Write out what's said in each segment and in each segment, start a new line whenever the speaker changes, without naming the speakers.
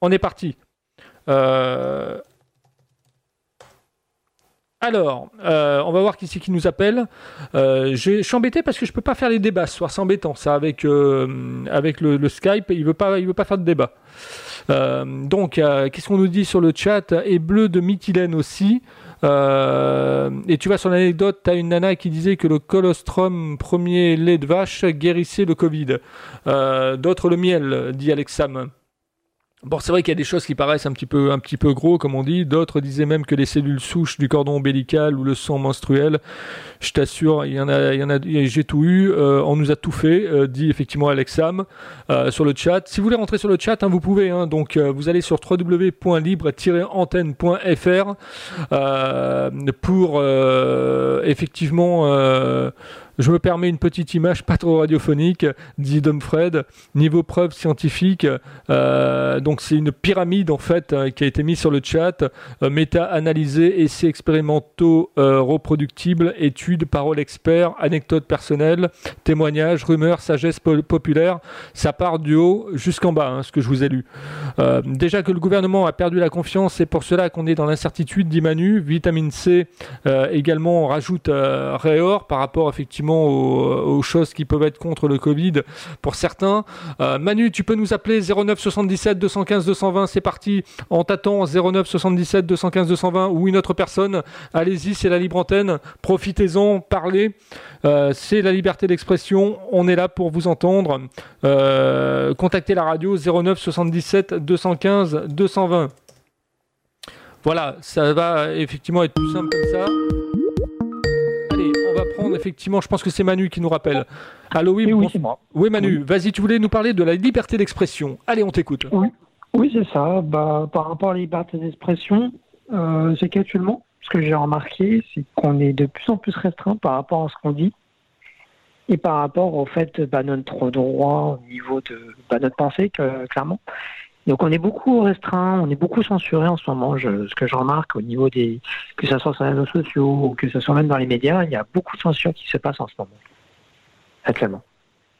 On est parti. Euh, alors, euh, on va voir qui c'est qui nous appelle. Euh, je suis embêté parce que je peux pas faire les débats ce soir. C'est embêtant ça avec, le, Skype. Il veut veut pas faire de débat. donc, qu'est-ce qu'on nous dit sur le chat? Et bleu de Mythylène aussi. Et tu vois sur l'anecdote, tu une nana qui disait que le colostrum, premier lait de vache, guérissait le Covid. D'autres le miel, dit Alexam. Bon, c'est vrai qu'il y a des choses qui paraissent un petit peu, un petit peu gros, comme on dit. D'autres disaient même que les cellules souches du cordon ombilical ou le sang menstruel, je t'assure, il y en a, il y en a, j'ai tout eu. Euh, on nous a tout fait, euh, dit effectivement Alexam euh, sur le chat. Si vous voulez rentrer sur le chat, hein, vous pouvez. Hein. donc, vous allez sur www.libre-antenne.fr pour effectivement je me permets une petite image pas trop radiophonique, dit Dumfred. Niveau preuve scientifique, euh, donc c'est une pyramide en fait euh, qui a été mise sur le chat. Euh, méta-analysé, essais expérimentaux reproductibles, études, paroles experts, anecdotes personnelles, témoignages, rumeurs, sagesse populaire. Ça part du haut jusqu'en bas, hein, ce que je vous ai lu. déjà que le gouvernement a perdu la confiance, c'est pour cela qu'on est dans l'incertitude, dit Manu. Vitamine C également, rajoute Réor par rapport effectivement aux, choses qui peuvent être contre le Covid pour certains. Euh, Manu, tu peux nous appeler 09 77 215 220, c'est parti. On t'attend 09 77 215 220 ou une autre personne. Allez-y, c'est la libre antenne. Profitez-en, parlez. Euh, c'est la liberté d'expression. On est là pour vous entendre. Euh, contactez la radio 09 77 215 220. Voilà, ça va effectivement être plus simple comme ça effectivement, je pense que c'est Manu qui nous rappelle. Allô, oui,
oui, c'est moi.
Oui, Manu, vas-y, tu voulais nous parler de la liberté d'expression. Allez, on t'écoute.
Oui, oui c'est ça. Bah, par rapport à la liberté d'expression, euh, c'est qu'actuellement, ce que j'ai remarqué, c'est qu'on est de plus en plus restreint par rapport à ce qu'on dit et par rapport au fait, bah, notre droit au niveau de bah, notre pensée, clairement. Donc on est beaucoup restreint, on est beaucoup censuré en ce moment. ce que je remarque au niveau des, que ce soit sur les réseaux sociaux ou que ce soit même dans les médias, il y a beaucoup de censure qui se passe en ce moment, actuellement.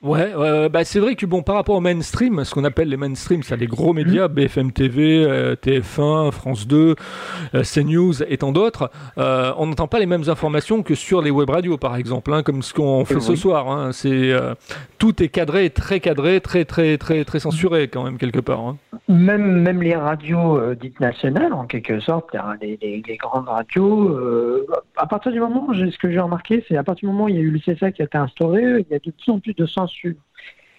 Ouais, bah c'est vrai que bon, par rapport au mainstream, ce qu'on appelle les mainstream, c'est les gros médias, BFM TV, TF1, France 2, euh, CNews et tant d'autres, euh, on n'entend pas les mêmes informations que sur les web radios, par exemple, hein, comme ce qu'on fait ce soir. Hein. c'est euh, tout est cadré, très cadré, très très très très censuré quand même quelque part. Hein.
Même même les radios dites nationales, en quelque sorte, les, les, grandes radios. à partir du moment, ce que j'ai remarqué, c'est à partir du moment où il y a eu le CSA qui a été instauré, il y a de plus en plus de censure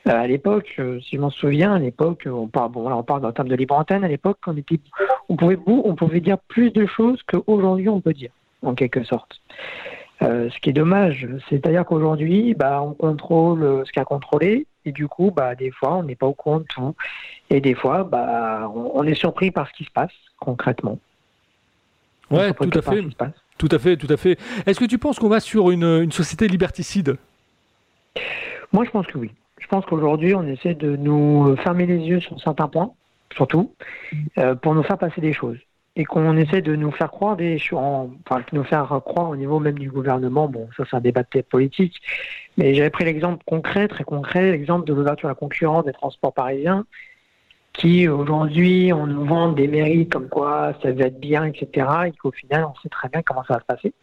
euh, à l'époque, euh, si je m'en souviens, à l'époque, on parle, bon, on parle en termes de libre antenne. À l'époque, on était, on pouvait, on pouvait dire plus de choses qu'aujourd'hui on peut dire, en quelque sorte. Euh, ce qui est dommage, c'est-à-dire qu'aujourd'hui, bah, on contrôle ce qu'il a contrôlé, et du coup, bah, des fois, on n'est pas au courant de tout, et des fois, bah, on, est surpris par ce qui se passe concrètement.
Ouais, tout à fait. Tout à fait, tout à fait. Est-ce que tu penses qu'on va sur une, une société liberticide?
Moi, je pense que oui. Je pense qu'aujourd'hui, on essaie de nous fermer les yeux sur certains points, surtout, euh, pour nous faire passer des choses. Et qu'on essaie de nous faire croire des choses, enfin, nous faire croire au niveau même du gouvernement. Bon, ça, c'est un débat de politique. Mais j'avais pris l'exemple concret, très concret, l'exemple de l'ouverture à la concurrence des transports parisiens, qui aujourd'hui, on nous vend des mérites comme quoi ça va être bien, etc. Et qu'au final, on sait très bien comment ça va se passer.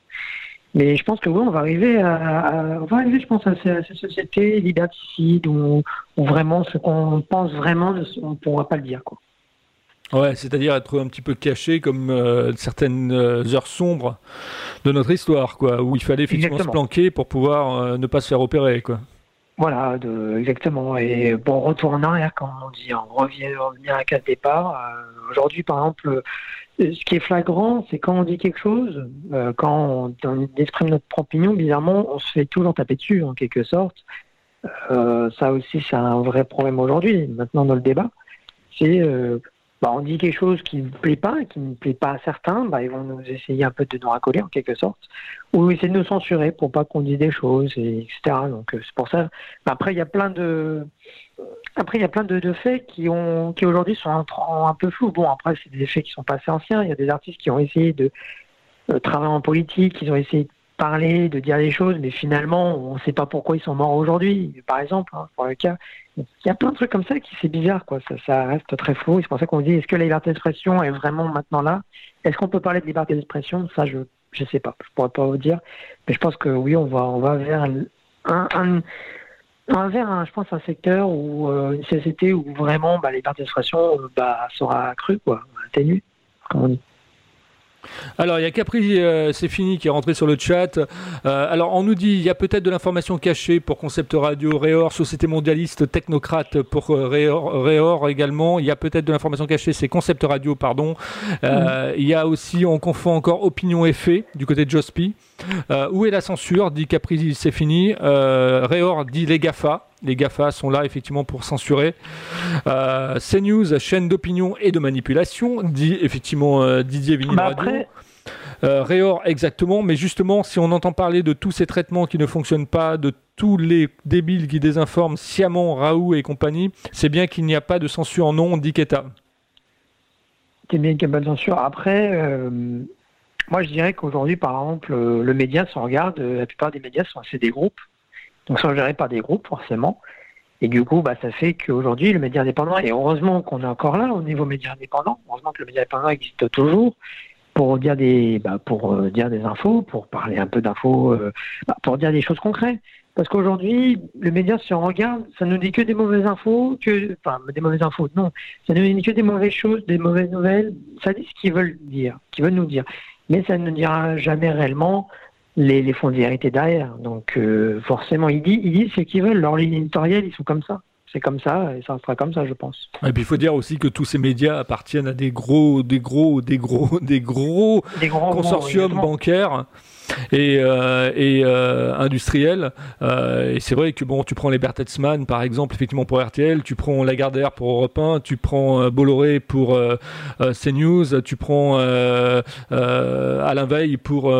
Mais je pense que oui, on va arriver à, on va arriver, je pense, à, cette société liberticide où, vraiment ce qu'on pense vraiment, on ne pourra pas le dire, quoi.
Ouais, c'est-à-dire être un petit peu caché comme euh, certaines euh, heures sombres de notre histoire, quoi, où il fallait effectivement se planquer pour pouvoir euh, ne pas se faire opérer, quoi.
Voilà, de, exactement. Et bon, retour en arrière, comme on dit, on revient, on revient à cas de départ. Aujourd'hui, par exemple, ce qui est flagrant, c'est quand on dit quelque chose, euh, quand on, exprime notre propre opinion, bizarrement, on se fait toujours taper dessus, en quelque sorte. Euh, ça aussi, c'est un vrai problème aujourd'hui, maintenant dans le débat. C'est, euh, bah, on dit quelque chose qui ne plaît pas, qui ne plaît pas à certains, bah, ils vont nous essayer un peu de nous racoler, en quelque sorte, ou essayer de nous censurer pour pas qu'on dise des choses, etc. Donc, c'est pour ça. Après, il y a plein de après, il y a plein de, faits qui, qui aujourd'hui sont un, peu flous. Bon, après, c'est des faits qui sont pas assez anciens. Il y a des artistes qui ont essayé de euh, travailler en politique, ils ont essayé parler, de dire des choses, mais finalement, on ne sait pas pourquoi ils sont morts aujourd'hui. Par exemple, hein, pour le cas, il y a plein de trucs comme ça qui c'est bizarre, quoi. Ça, reste très flou. C'est pour ça qu'on dit est-ce que la liberté d'expression est vraiment maintenant là? Est-ce qu'on peut parler de liberté d'expression? Ça, je je sais pas. Je pourrais pas vous dire, mais je pense que oui, on va on va vers un, vers, je pense, un secteur ou euh, une société où vraiment bah, la liberté d'expression euh, bah, sera accrue, quoi, atténue, comme on dit.
Alors, il y a Capri, euh, c'est fini, qui est rentré sur le chat. Euh, alors, on nous dit, il y a peut-être de l'information cachée pour Concept Radio, Réor, Société Mondialiste, Technocrate pour euh, Réor, également. Il y a peut-être de l'information cachée, c'est Concept Radio, pardon. Il y a aussi, on confond encore Opinion et fait du côté de Jospi. Où est la censure dit Capri, c'est fini. Réor dit les GAFA. Les GAFA sont là effectivement pour censurer. Euh, CNews, chaîne d'opinion et de manipulation, dit effectivement euh, Didier Vinil bah. Euh, Réor, exactement, mais justement, si on entend parler de tous ces traitements qui ne fonctionnent pas, de tous les débiles qui désinforment, Siamon, Raoult et compagnie, c'est bien qu'il n'y a pas de censure, non, dit Keta.
C'est bien qu'il n'y a pas de censure. Après, euh, moi je dirais qu'aujourd'hui, par exemple, le média, si on regarde, la plupart des médias sont assez des groupes donc sont gérés par des groupes forcément. Et du coup, bah, ça fait qu'aujourd'hui, le média indépendant, et heureusement qu'on est encore là au niveau média indépendant, heureusement que le média indépendant existe toujours pour dire des, bah, pour euh, dire des infos, pour parler un peu d'infos, euh, bah, pour dire des choses concrètes. Parce qu'aujourd'hui, le média, si on regarde, ça nous dit que des mauvaises infos, que, enfin, des mauvaises infos, non. Ça nous dit que des mauvaises choses, des mauvaises nouvelles. Ça dit ce qu'ils veulent dire, qu'ils veulent nous dire. Mais ça ne dira jamais réellement les, les fonds de vérité derrière. Donc euh, forcément, ils disent, ils disent ce qu'ils veulent. Leur ligne éditoriale, ils sont comme ça. C'est comme ça et ça sera comme ça, je pense.
Et puis il faut dire aussi que tous ces médias appartiennent à des gros, des gros, des gros, des gros, des gros consortiums bancaires et, euh, et euh, industriel. Euh, et c'est vrai que bon, tu prends les Bertelsmann par exemple, effectivement pour RTL, tu prends Lagardère pour Europe 1, tu prends Bolloré pour CNews, tu prends Alain Veil pour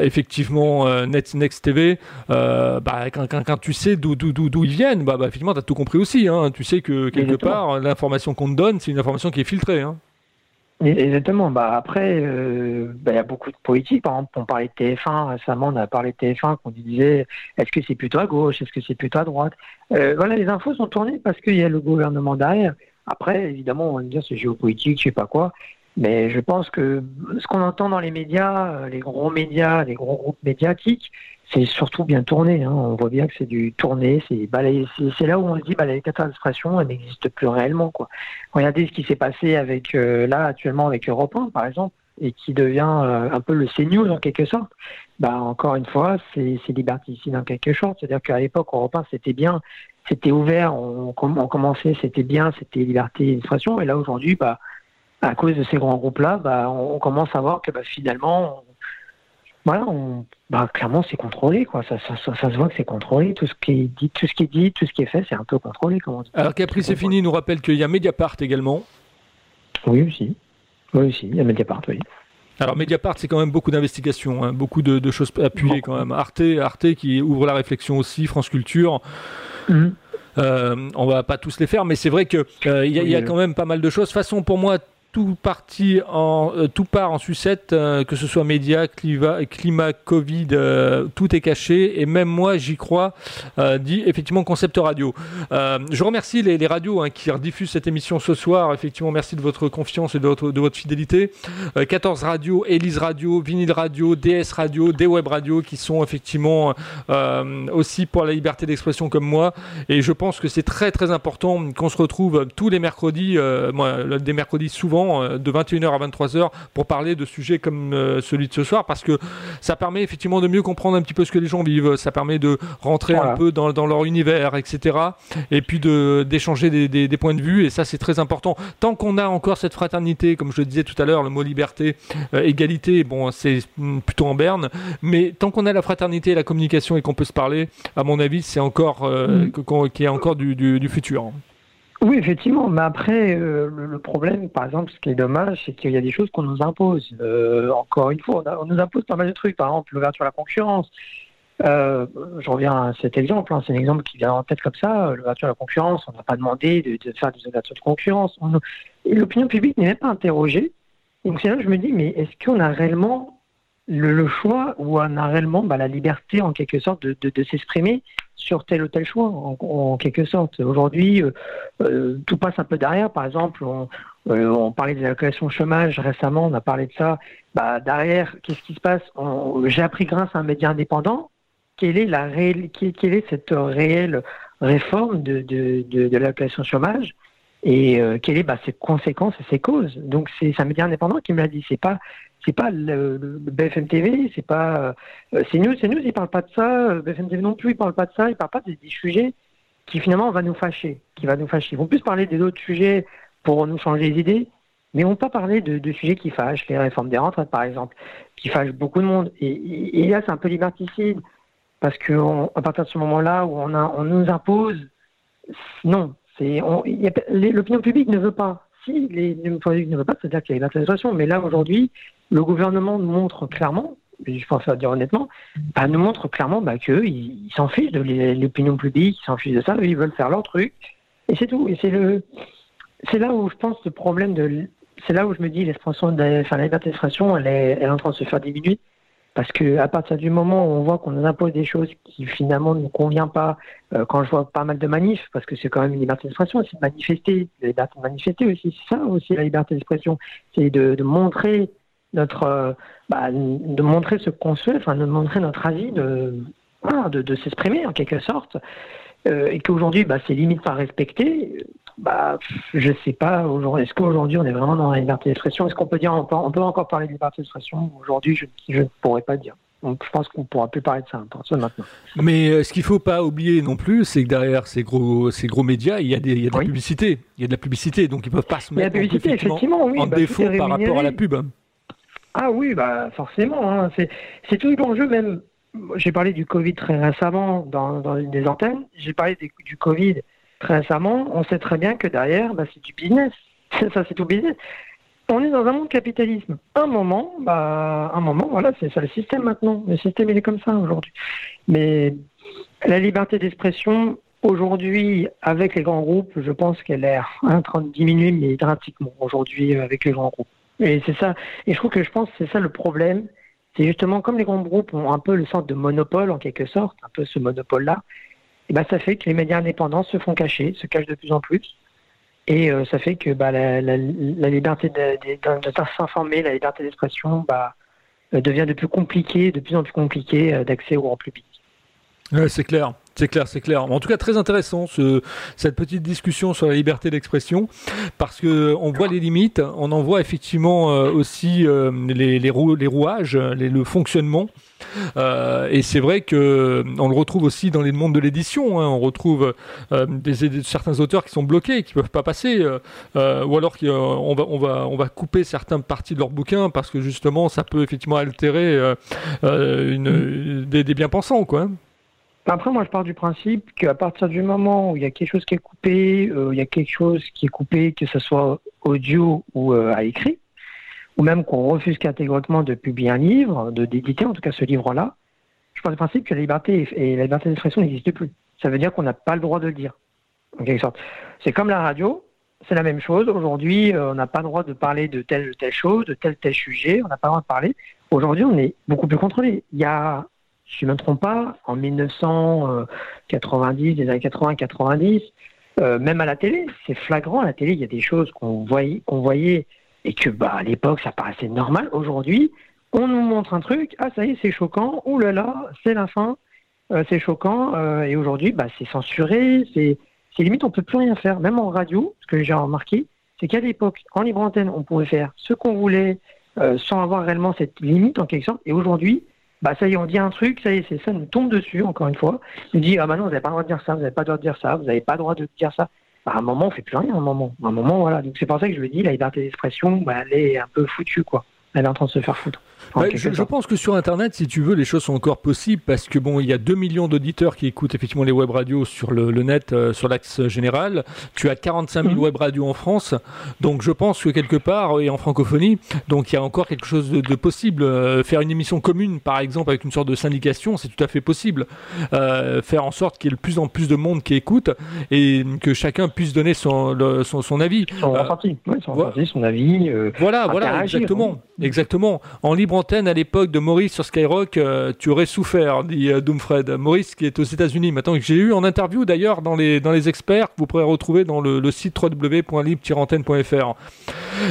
effectivement Next TV. bah, quand, quand, quand, tu sais d'où ils viennent, bah, bah effectivement, tu as tout compris aussi. Hein. Tu sais que quelque part, l'information qu'on te donne, c'est une information qui est filtrée. Hein.
Exactement. Bah après, euh, bah, il y a beaucoup de politiques. Par exemple, on parlait de TF1 récemment. On a parlé de TF1 qu'on disait est-ce que c'est plutôt à gauche, est-ce que c'est plutôt à droite? Euh, voilà, les infos sont tournées parce qu'il y a le gouvernement derrière. Après, évidemment, on va dire c'est géopolitique, je sais pas quoi. Mais je pense que ce qu'on entend dans les médias, euh, les gros médias, les gros groupes médiatiques, c'est surtout bien tourné. Hein. On voit bien que c'est du tourné. C'est c'est là où on se dit bah, la d'expression, elle n'existe plus réellement. Quoi. Regardez ce qui s'est passé avec euh, là actuellement avec Europe 1, par exemple, et qui devient euh, un peu le CNews en quelque sorte. Bah, encore une fois, c'est liberticide en quelque sorte. C'est-à-dire qu'à l'époque, Europe 1, c'était bien, c'était ouvert, on, on commençait, c'était bien, c'était liberté d'expression. Et là, aujourd'hui, bah, à cause de ces grands groupes-là, bah, on, commence à voir que bah, finalement, voilà, on, bah, clairement, c'est contrôlé, quoi. Ça, ça, ça, se voit que c'est contrôlé. Tout ce qui est dit, tout ce qui est dit, tout ce qui est fait, c'est un peu contrôlé,
Alors qu'après c'est fini, nous rappelle qu'il y a Mediapart également.
Oui, aussi. Oui, aussi. Il y a Mediapart, oui.
Alors Mediapart, c'est quand même beaucoup d'investigations, hein. beaucoup de, choses appuyées quand même. Arte, Arte qui ouvre la réflexion aussi, France Culture. Mhm. Euh, on va pas tous les faire, mais c'est vrai qu'il euh, y, y, a quand même pas mal de choses. Façon, pour moi, tout parti en euh, tout part en sucette, euh, que ce soit médias, climat, Covid, euh, tout est caché et même moi j'y crois, dit effectivement Concept Radio. je remercie les, radios hein, qui rediffusent cette émission ce soir. Effectivement, merci de votre confiance et de votre, de votre fidélité. 14 radios, Elise Radio, Vinyl Radio, DS Radio, des web radios qui sont effectivement aussi pour la liberté d'expression comme moi. Et je pense que c'est très très important qu'on se retrouve tous les mercredis, moi, des mercredis souvent euh, de 21h à 23h pour parler de sujets comme euh, celui de ce soir parce que ça permet effectivement de mieux comprendre un petit peu ce que les gens vivent, ça permet de rentrer un peu dans, leur univers, etc. Et puis d'échanger des, points de vue et ça c'est très important. Tant qu'on a encore cette fraternité, comme je le disais tout à l'heure, le mot liberté, euh, égalité, bon c'est plutôt en berne, mais tant qu'on a la fraternité et la communication et qu'on peut se parler, à mon avis c'est encore mm. qui est encore du, du futur.
Oui, effectivement, mais après, euh, le, problème, par exemple, ce qui est dommage, c'est qu'il y a des choses qu'on nous impose. Euh, encore une fois, on, nous impose pas mal de trucs, par exemple l'ouverture à la concurrence. Euh, je reviens à cet exemple, hein, c'est un exemple qui vient en tête comme ça, l'ouverture à la concurrence, on n'a pas demandé de, faire des ouvertures de concurrence. et l'opinion publique n'est même pas interrogée. Donc c'est là que je me dis, mais est-ce qu'on a réellement le, choix où on a réellement bah, la liberté en quelque sorte de, de, s'exprimer sur tel ou tel choix en, quelque sorte. Aujourd'hui, euh, euh, tout passe un peu derrière. Par exemple, on, euh, on parlait des allocations chômage récemment, on a parlé de ça. Bah, derrière, qu'est-ce qui se passe? J'ai appris grâce à un média indépendant quelle est, la réelle, quelle est cette réelle réforme de, de, de, de l'allocation chômage? Et euh, quelles sont bah, ses conséquences et ses causes? Donc c'est un média indépendant qui me l'a dit. C'est pas c'est pas le, BFM TV, c'est pas euh, c'est nous, c'est nous, ils parlent pas de ça. BFM TV non plus, ils parlent pas de ça. Ils parlent pas des, sujets qui finalement va nous fâcher, qui va nous fâcher. Ils vont plus parler des autres sujets pour nous changer les idées, mais ils vont pas parler de, sujets qui fâchent, les réformes des retraites par exemple, qui fâchent beaucoup de monde. Et, là, c'est un peu liberticide parce que à partir de ce moment-là où on, a, on nous impose, non, l'opinion publique ne veut pas. Si l'opinion publique ne veut pas, c'est-à-dire qu'il y a une situation. Mais là, aujourd'hui, le gouvernement nous montre clairement, je pense à dire honnêtement, bah, nous montre clairement bah, qu'ils s'en fichent de l'opinion publique, ils s'en fichent de ça, ils veulent faire leur truc. Et c'est tout. Et c'est là où je pense le problème de, c'est là où je me dis l'expression, de, enfin, la liberté d'expression, elle est, elle est en train de se faire diminuer. Parce que à partir du moment où on voit qu'on nous impose des choses qui finalement ne nous conviennent pas, euh, quand je vois pas mal de manifs, parce que c'est quand même une liberté d'expression, c'est de manifester, la liberté de manifester aussi, c'est ça aussi la liberté d'expression, c'est de, montrer notre, euh, bah, de montrer ce qu'on souhaite, enfin de montrer notre avis, de, de, s'exprimer en quelque sorte, euh, et qu'aujourd'hui, bah, c'est limite pas respecté bah, je sais pas. Aujourd'hui, est-ce qu'aujourd'hui on est vraiment dans la liberté d'expression? Est-ce qu'on peut dire, on peut, encore parler de liberté d'expression? Aujourd'hui, je, ne pourrais pas dire. Donc, je pense qu'on pourra plus parler de ça, maintenant.
Mais euh, ce qu'il faut pas oublier non plus, c'est que derrière ces gros, ces gros médias, il y a, des, il y a de la publicité. Il y a de la publicité, donc ils peuvent pas se mettre
en, effectivement, oui,
en
bah,
défaut par rapport à la pub.
Ah oui, bah forcément. Hein. C'est tout l'enjeu même. J'ai parlé du Covid très récemment dans, dans une des antennes. J'ai parlé du Covid très récemment, on sait très bien que derrière, bah, c'est du business. Ça, c'est tout business. On est dans un monde capitalisme. Un moment, bah, un moment, voilà, c'est ça le système maintenant. Le système, il est comme ça aujourd'hui. Mais la liberté d'expression, aujourd'hui, avec les grands groupes, je pense qu'elle est en train de diminuer, mais drastiquement aujourd'hui avec les grands groupes. Et c'est ça. Et je trouve que je pense c'est ça le problème. C'est justement comme les grands groupes ont un peu le sens de monopole en quelque sorte, un peu ce monopole-là et bah, ça fait que les médias indépendants se font cacher, se cachent de plus en plus. Et euh, ça fait que bah, la liberté de, de, de s'informer, la liberté d'expression bah, euh, devient de plus compliquée, de plus en plus compliquée euh, d'accès au grand public.
Ouais, c'est clair. C'est clair, c'est clair. En tout cas, très intéressant ce, cette petite discussion sur la liberté d'expression parce que on voit les limites, on en voit effectivement euh, aussi euh, les, les, rou les, rouages, le fonctionnement. Euh, et c'est vrai que on le retrouve aussi dans les mondes de l'édition. Hein. On retrouve des, certains auteurs qui sont bloqués, qui peuvent pas passer, ou alors qu'on va, on va, on va couper certaines parties de leur bouquin parce que justement, ça peut effectivement altérer des, des bien-pensants, quoi.
Après, moi, je pars du principe qu'à partir du moment où il y a quelque chose qui est coupé, euh, il y a quelque chose qui est coupé, que ce soit audio ou euh, à écrit, ou même qu'on refuse catégoriquement de publier un livre, de d'éditer en tout cas ce livre-là, je pars du principe que la liberté et la liberté d'expression n'existent plus. Ça veut dire qu'on n'a pas le droit de le dire, en quelque sorte. C'est comme la radio, c'est la même chose. Aujourd'hui, euh, on n'a pas le droit de parler de telle ou telle chose, de tel tel sujet, on n'a pas le droit de parler. Aujourd'hui, on est beaucoup plus contrôlé. Il y a je ne me trompe pas, en 1990, des années 80-90, euh, même à la télé, c'est flagrant à la télé, il y a des choses qu'on voyait, voyait et que bah, à l'époque ça paraissait normal. Aujourd'hui, on nous montre un truc, ah ça y est, c'est choquant, ouh là là, c'est la fin, euh, c'est choquant, euh, et aujourd'hui bah, c'est censuré, c'est, c'est limite on peut plus rien faire, même en radio, ce que j'ai remarqué, c'est qu'à l'époque, en libre antenne, on pouvait faire ce qu'on voulait sans avoir réellement cette limite en quelque sorte, et aujourd'hui, bah ça y est, on dit un truc, ça y est, c'est ça nous tombe dessus, encore une fois. Il dit, ah bah non, vous n'avez pas le droit de dire ça, vous n'avez pas le droit de dire ça, vous n'avez pas le droit de dire ça. Bah, à un moment, on fait plus rien, à un moment. À un moment, voilà. Donc c'est pour ça que je lui dis, la liberté d'expression, bah, elle est un peu foutue, quoi. Elle est en train de se faire foutre.
Bah, je, pense que sur Internet, si tu veux, les choses sont encore possibles parce que bon, il y a 2 millions d'auditeurs qui écoutent effectivement les web radios sur le, net, euh, sur l'axe général. Tu as 45 000 mhm. web radios en France, donc je pense que quelque part et en francophonie, donc il y a encore quelque chose de, possible. Euh, faire une émission commune, par exemple, avec une sorte de syndication, c'est tout à fait possible. Euh, faire en sorte qu'il y ait de plus en plus de monde qui écoute et que chacun puisse donner son, son, son, avis.
Son, son, son avis.
voilà, voilà, exactement. Exactement. En libre antenne à l'époque de Maurice sur Skyrock, euh, tu aurais souffert, dit euh, Doomfred. Maurice qui est aux États-Unis maintenant, que j'ai eu en interview d'ailleurs dans les, dans les experts que vous pourrez retrouver dans le, site www.libre-antenne.fr.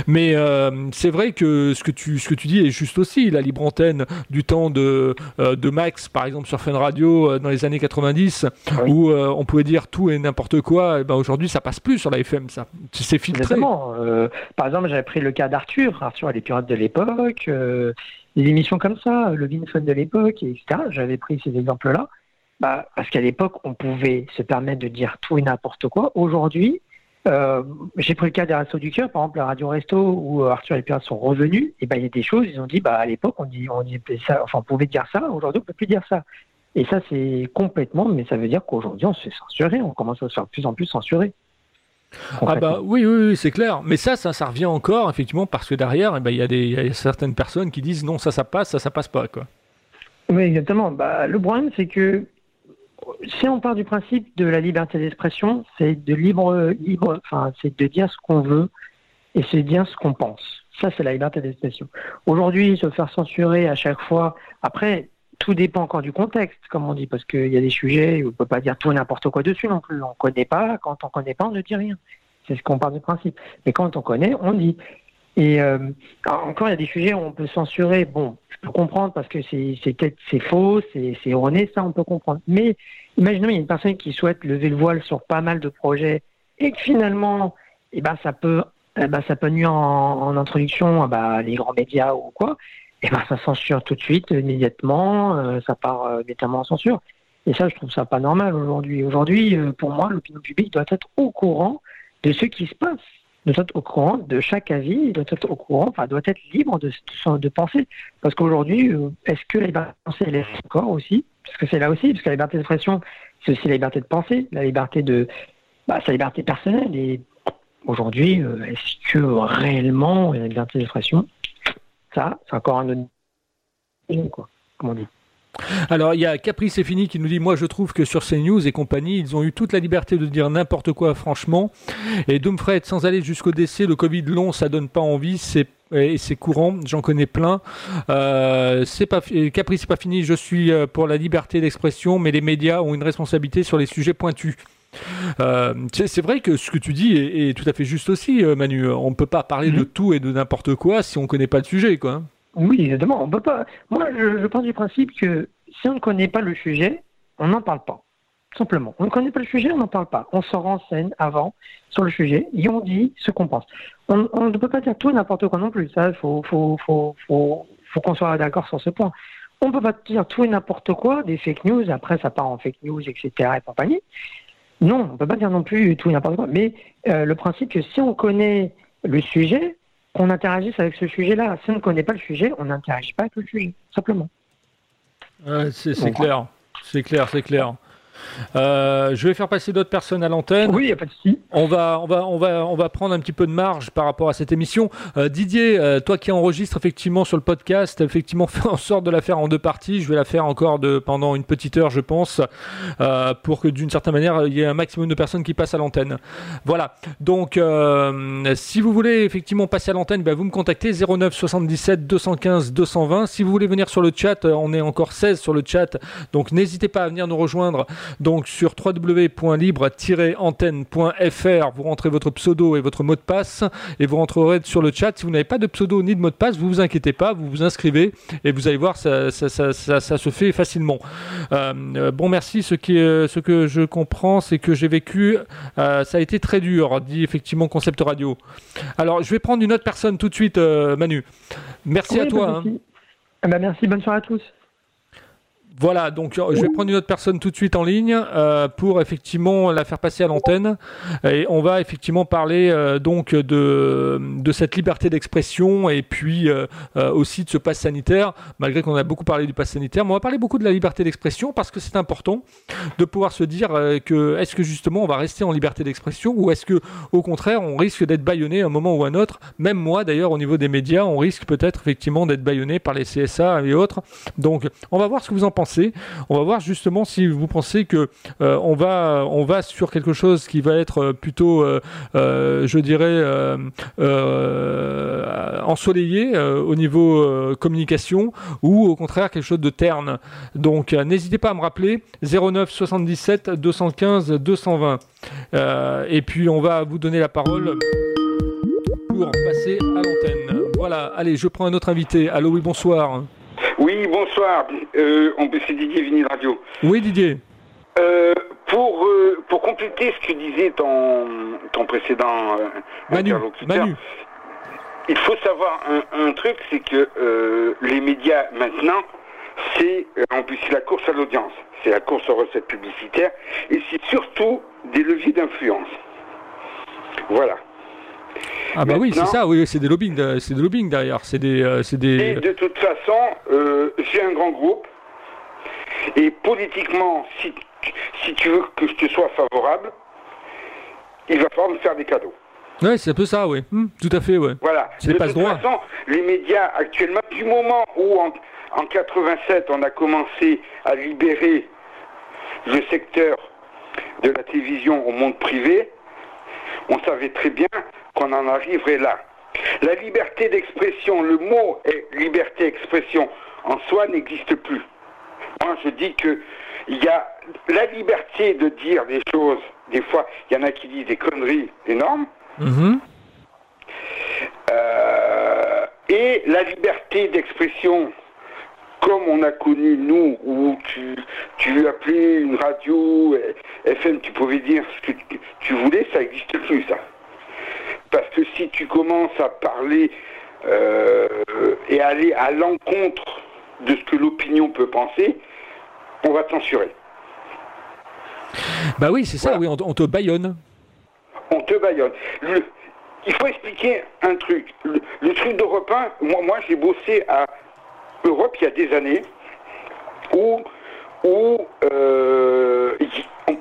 Mais euh, c'est vrai que ce que, tu, ce que tu dis est juste aussi. La libre antenne du temps de, de Max, par exemple, sur Fun Radio dans les années 90, où on pouvait dire tout et n'importe quoi, et ben aujourd'hui ça passe plus sur la FM, ça. C'est filtré.
Exactement. par exemple, j'avais pris le cas d'Arthur. Arthur, les pirates de l'époque l'époque, euh, des émissions comme ça, le Vinfun de l'époque, etc. J'avais pris ces exemples-là. Bah, parce qu'à l'époque, on pouvait se permettre de dire tout et n'importe quoi. Aujourd'hui, euh, j'ai pris le cas des Restos du Cœur, par exemple, la Radio Resto, où euh, Arthur et Pierre sont revenus, et ben il y a des choses, ils ont dit, bah, à l'époque, on, dit, on, ça, enfin, on pouvait dire ça, aujourd'hui, on peut plus dire ça. Et ça, c'est complètement, mais ça veut dire qu'aujourd'hui, on se fait censurer, on commence à se faire de plus en plus censurer.
Ah bah oui, oui, c'est clair. Mais ça, ça, ça revient encore, effectivement, parce que derrière, eh ben, il y, y, a certaines personnes qui disent non, ça, ça passe, ça, ça passe pas. Quoi.
Oui, exactement. Bah, le problème, c'est que si on part du principe de la liberté d'expression, c'est de libre, libre, enfin, c'est de dire ce qu'on veut et c'est dire ce qu'on pense. Ça, c'est la liberté d'expression. Aujourd'hui, se faire censurer à chaque fois, après, tout dépend encore du contexte, comme on dit, parce qu'il y a des sujets où on ne peut pas dire tout et n'importe quoi dessus non plus. On ne connaît pas, quand on ne connaît pas, on ne dit rien. C'est ce qu'on parle du principe. Mais quand on connaît, on dit. Et euh, encore, il y a des sujets où on peut censurer. Bon, je peux comprendre parce que c'est c'est faux, c'est erroné, ça on peut comprendre. Mais imaginons il y a une personne qui souhaite lever le voile sur pas mal de projets et que finalement, eh ben ça peut, eh ben, ça peut nuire en, introduction, ah bah, les grands médias ou quoi eh ben ça censure tout de suite, immédiatement, euh, ça part euh, immédiatement en censure. Et ça, je trouve ça pas normal aujourd'hui. Aujourd'hui, euh, pour moi, l'opinion publique doit être au courant de ce qui se passe, doit être au courant de chaque avis, doit être au courant, enfin, doit être libre de, penser. Parce qu'aujourd'hui, est-ce que la liberté de penser, elle est encore aussi? Parce que c'est là aussi, parce que la liberté d'expression, c'est aussi la liberté de penser, la liberté de, bah, sa liberté personnelle. Et aujourd'hui, est-ce que réellement la liberté d'expression? C'est encore un.
Alors, il y a Caprice et Fini qui nous dit Moi, je trouve que sur CNews et compagnie, ils ont eu toute la liberté de dire n'importe quoi, franchement. Et Doomfred, sans aller jusqu'au décès, le Covid long, ça donne pas envie. Et c'est courant, j'en connais plein. Euh, Caprice, c'est pas fini. Je suis euh, pour la liberté d'expression, mais les médias ont une responsabilité sur les sujets pointus. Euh, c'est vrai que ce que tu dis est, tout à fait juste aussi, euh, Manu. On ne peut pas parler de mhm. tout et de n'importe quoi si on ne connaît pas le sujet, quoi.
Oui, évidemment. On peut pas. Moi, je, je, pense du principe que si on ne connaît pas le sujet, on n'en parle pas. Simplement. On ne connaît pas le sujet, on n'en parle pas. On s'en renseigne avant sur le sujet et on dit ce qu'on pense. On, ne peut pas dire tout et n'importe quoi non plus. Ça, il faut, faut, faut, faut, faut qu'on soit d'accord sur ce point. On ne peut pas dire tout et n'importe quoi, des fake news, après ça part en fake news, etc. et compagnie. Non, on ne peut pas dire non plus tout et n'importe quoi. Mais euh, le principe que si on connaît le sujet, qu'on interagisse avec ce sujet-là. Si on ne connaît pas le sujet, on n'interagit pas avec le sujet, simplement.
c'est clair, c'est clair, c'est clair. Euh, je vais faire passer d'autres personnes à l'antenne.
Oui, il n'y a pas de souci.
On va, on, va, on, va, on va prendre un petit peu de marge par rapport à cette émission. Euh, Didier, euh, toi qui enregistres effectivement sur le podcast, effectivement, fais en sorte de la faire en deux parties. Je vais la faire encore de, pendant une petite heure, je pense, pour que d'une certaine manière, il y ait un maximum de personnes qui passent à l'antenne. Voilà. Donc, si vous voulez effectivement passer à l'antenne, ben, vous me contactez 09 77 215 220. Si vous voulez venir sur le chat, on est encore 16 sur le chat. Donc, n'hésitez pas à venir nous rejoindre donc sur www.libre-antenne.fr, vous rentrez votre pseudo et votre mot de passe et vous rentrerez sur le chat. Si vous n'avez pas de pseudo ni de mot de passe, vous vous inquiétez pas, vous vous inscrivez et vous allez voir, ça, ça, ça, ça se fait facilement. Euh, bon, merci. Ce, qui est, ce que je comprends, c'est que j'ai vécu, euh, ça a été très dur, dit effectivement Concept Radio. Alors, je vais prendre une autre personne tout de suite, euh, Manu. Merci à toi.
Hein. Eh ben, merci, bonne soirée à tous.
Voilà, donc euh, je vais prendre une autre personne tout de suite en ligne euh, pour effectivement la faire passer à l'antenne. Et on va effectivement parler euh, donc de, de cette liberté d'expression et puis aussi de ce pass sanitaire, malgré qu'on a beaucoup parlé du pass sanitaire, mais on va parler beaucoup de la liberté d'expression parce que c'est important de pouvoir se dire que est-ce que justement on va rester en liberté d'expression ou est-ce que au contraire on risque d'être baïonné un moment ou un autre, même moi d'ailleurs au niveau des médias, on risque peut-être effectivement d'être baïonné par les CSA et autres. Donc on va voir ce que vous en pensez On va voir justement si vous pensez que on va on va sur quelque chose qui va être plutôt, je dirais, ensoleillé au niveau communication ou au contraire quelque chose de terne. Donc n'hésitez pas à me rappeler 09 77 215 220. et puis on va vous donner la parole pour passer à l'antenne. Voilà, allez, je prends un autre invité. Allô, oui, bonsoir.
Oui, bonsoir. Euh, c'est Didier Vinil Radio.
Oui, Didier.
Euh, pour, euh, pour compléter ce que disait ton, ton précédent euh,
Manu.
il faut savoir un, truc, c'est que les médias maintenant, c'est en plus la course à l'audience, c'est la course aux recettes publicitaires, et c'est surtout des leviers d'influence. Voilà.
Ah bah oui, c'est ça, oui, c'est des lobbying, c'est des lobbying derrière, c'est des, euh, des...
Et de toute façon, euh, j'ai un grand groupe, et politiquement, si, si tu veux que je te sois favorable, il va falloir me faire des cadeaux.
Ouais, c'est un peu ça, oui. Hmm, tout à fait, ouais.
Voilà.
C'est
de
toute
façon, les médias actuellement, du moment où en, en 87 on a commencé à libérer le secteur de la télévision au monde privé, on savait très bien qu'on en arriverait là. La liberté d'expression, le mot est liberté d'expression en soi n'existe plus. Moi, je dis que il y a la liberté de dire des choses. Des fois, il y en a qui disent des conneries énormes.
Mhm.
Euh, et la liberté d'expression, comme on a connu nous, où tu, tu appelais une radio FM, tu pouvais dire ce que tu voulais, ça n'existe plus, ça. Parce que si tu commences à parler euh, et aller à l'encontre de ce que l'opinion peut penser, on va censurer.
Bah oui, c'est ça, oui, on, te baillonne.
On te baillonne. il faut expliquer un truc. Le, truc d'Europe 1, moi, moi j'ai bossé à Europe il y a des années, où, où euh, en,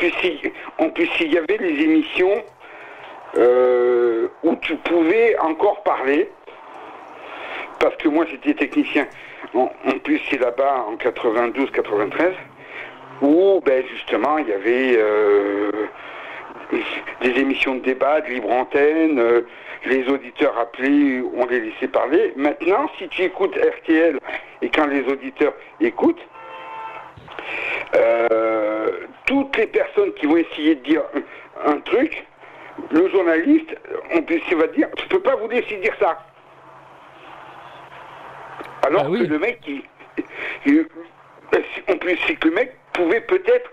plus, il y avait les émissions euh, où tu pouvais encore parler, parce que moi j'étais technicien, en, plus c'est là-bas en 92-93, où ben, justement il y avait euh, des émissions de débat, de libre antenne, les auditeurs appelés, on les laissait parler. Maintenant, si tu écoutes RTL et quand les auditeurs écoutent, toutes les personnes qui vont essayer de dire un truc, le journaliste, on peut, va dire, je ne peux pas vous laisser dire ça. Alors ah que le mec, il, on peut, c'est que le mec pouvait peut-être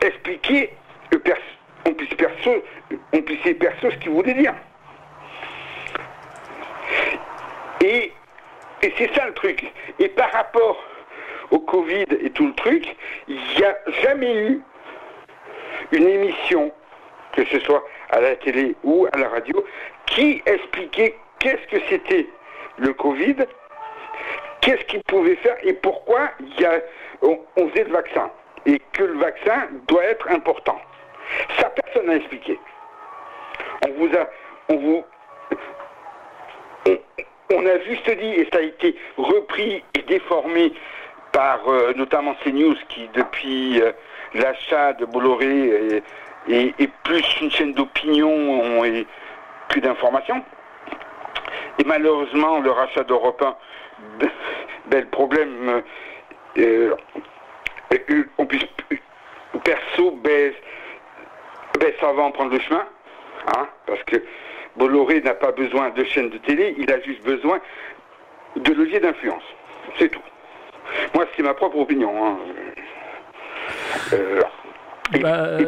expliquer, on puisse perso, on puisse perso ce qu'il voulait dire. Et, c'est ça le truc. Et par rapport au Covid et tout le truc, il n'y a jamais eu une émission, que ce soit à la télé ou à la radio, qui expliquait qu'est-ce que c'était le Covid, qu'est-ce qu'il pouvait faire et pourquoi y a, on, faisait le vaccin et que le vaccin doit être important. Ça, personne n'a expliqué. On vous a, on vous, on, a juste dit, et ça a été repris et déformé par euh, notamment CNews qui, depuis euh, l'achat de Bolloré, et, plus une chaîne d'opinion que d'informations. Et malheureusement, le rachat d'Europe 1, ben, le problème, euh, euh, on puisse, perso, ben, ben, ça va en prendre le chemin, hein, parce que Bolloré n'a pas besoin de chaîne de télé, il a juste besoin de levier d'influence. C'est tout. Moi, c'est ma propre opinion. Hein.
Euh, bah,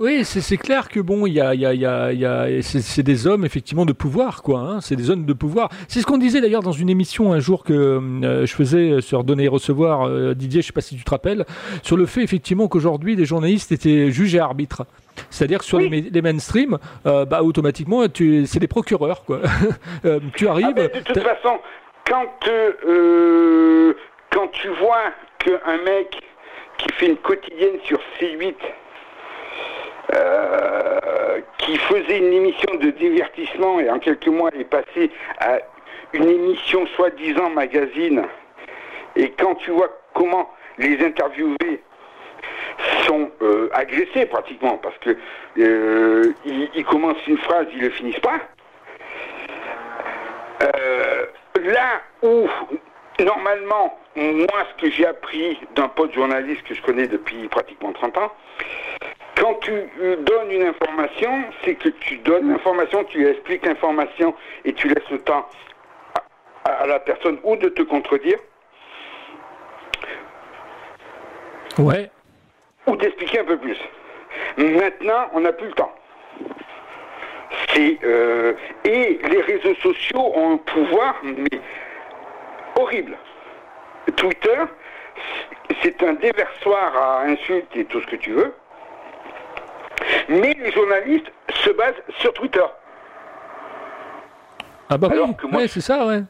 oui, c'est clair que bon, il y a, y a, y a, c'est des hommes effectivement de pouvoir, quoi. Hein, c'est des hommes de pouvoir. C'est ce qu'on disait d'ailleurs dans une émission un jour que euh, je faisais sur Donner et Recevoir, euh, Didier, je sais pas si tu te rappelles, sur le fait effectivement qu'aujourd'hui les journalistes étaient juges et arbitres. C'est-à-dire que sur les, les, mainstream, euh, bah, automatiquement, c'est des procureurs, quoi. tu arrives. Ah,
de toute façon, quand, quand tu vois qu'un mec qui fait une quotidienne sur C8 euh, qui faisait une émission de divertissement et en quelques mois est passé à une émission soi-disant magazine. Et quand tu vois comment les interviewés sont euh, agressés pratiquement parce que euh, ils, commencent une phrase, ils ne finissent pas. Euh, là où normalement, moi ce que j'ai appris d'un pote journaliste que je connais depuis pratiquement 30 ans, quand tu donnes une information, c'est que tu donnes l'information, tu expliques l'information et tu laisses le temps à la personne ou de te contredire.
Ouais.
Ou d'expliquer un peu plus. Maintenant, on n'a plus le temps. Euh, et les réseaux sociaux ont un pouvoir mais horrible. Twitter, c'est un déversoir à insultes et tout ce que tu veux. Mais les journalistes se basent sur Twitter.
Ah bah oui, c'est ça, ouais.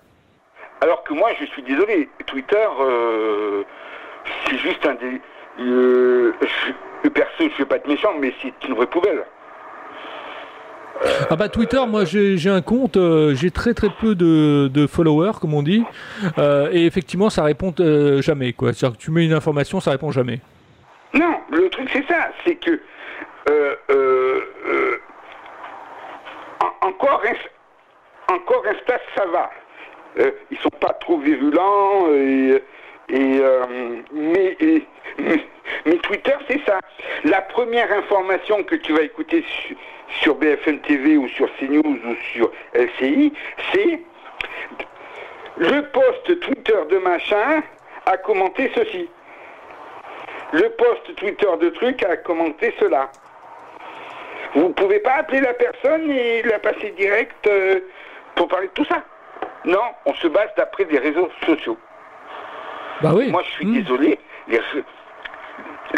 Alors que moi, je suis désolé, Twitter, euh, c'est juste un des... Euh, je, perso, je ne vais pas être méchant, mais c'est une vraie poubelle.
Ah bah Twitter, moi j'ai un compte, euh, j'ai très très peu de, followers comme on dit, et effectivement ça répond jamais quoi. C'est-à-dire que tu mets une information, ça répond jamais.
Non, le truc c'est ça, c'est que encore, encore Insta ça va? Euh, ils sont pas trop virulents et, euh, mais, mais, Twitter c'est ça. La première information que tu vas écouter sur, BFM TV ou sur CNews ou sur LCI, c'est le post Twitter de machin a commenté ceci. Le post Twitter de truc a commenté cela. Vous ne pouvez pas appeler la personne et la passer direct euh, pour parler de tout ça. Non, on se base d'après des réseaux sociaux.
Bah oui.
Moi, je suis hmm. désolé, les,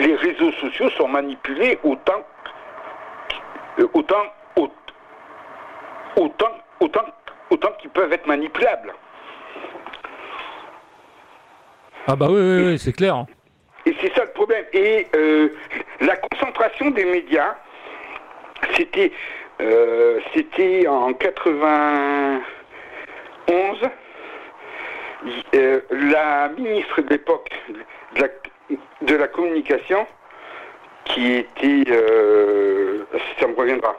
les, réseaux sociaux sont manipulés autant, autant, autant, autant, autant qu'ils peuvent être manipulables.
Ah bah oui, oui, oui c'est clair.
Et c'est ça le problème. Et euh, la concentration des médias, c'était, euh, c'était en 80. 11, euh, la ministre de l'époque de la, communication, qui était, euh, ça me reviendra,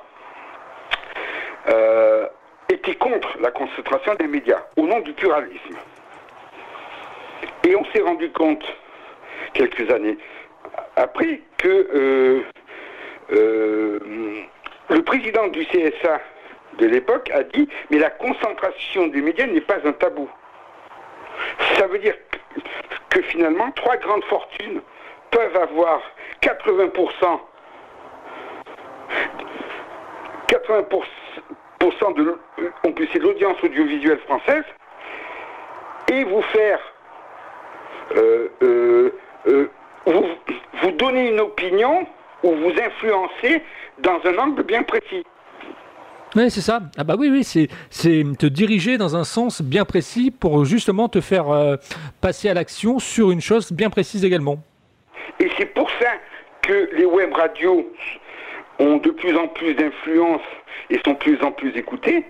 euh, était contre la concentration des médias au nom du pluralisme. Et on s'est rendu compte, quelques années après, que le président du CSA, de l'époque a dit mais la concentration des médias n'est pas un tabou. Ça veut dire que finalement, trois grandes fortunes peuvent avoir 80%, 80% de, l'audience audiovisuelle française et vous faire euh, euh, euh, vous donner une opinion ou vous influencer dans un angle bien précis.
Oui, c'est ça. Ah bah oui, oui, c'est, te diriger dans un sens bien précis pour justement te faire euh, passer à l'action sur une chose bien précise également.
Et c'est pour ça que les web radios ont de plus en plus d'influence et sont de plus en plus écoutées.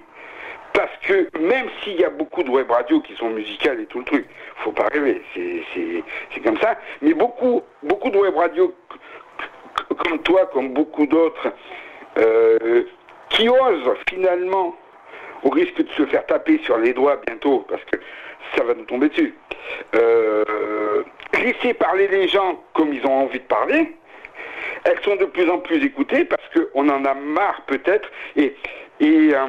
Parce que même s'il y a beaucoup de web radios qui sont musicales et tout le truc, faut pas rêver, c'est, comme ça. Mais beaucoup, beaucoup de web radios comme toi, comme beaucoup d'autres, euh, qui ose finalement, au risque de se faire taper sur les doigts bientôt, parce que ça va nous tomber dessus, euh, laisser parler les gens comme ils ont envie de parler, elles sont de plus en plus écoutées parce qu'on en a marre peut-être, et, euh,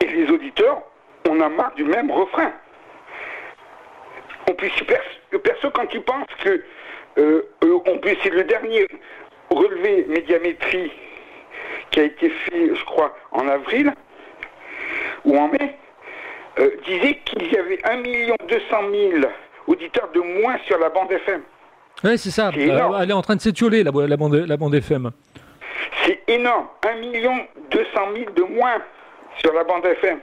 et, les auditeurs, on a marre du même refrain. On puisse, perso, quand tu penses que euh, on c'est le dernier relevé médiamétrie qui a été fait, je crois, en avril ou en mai, euh, disait qu'il y avait 1 200 000 auditeurs de moins sur la bande FM.
Oui, c'est ça. Euh, elle est en train de s'étioler, la, la, bande, la bande FM.
C'est énorme. 1 200 000 de moins sur la bande FM.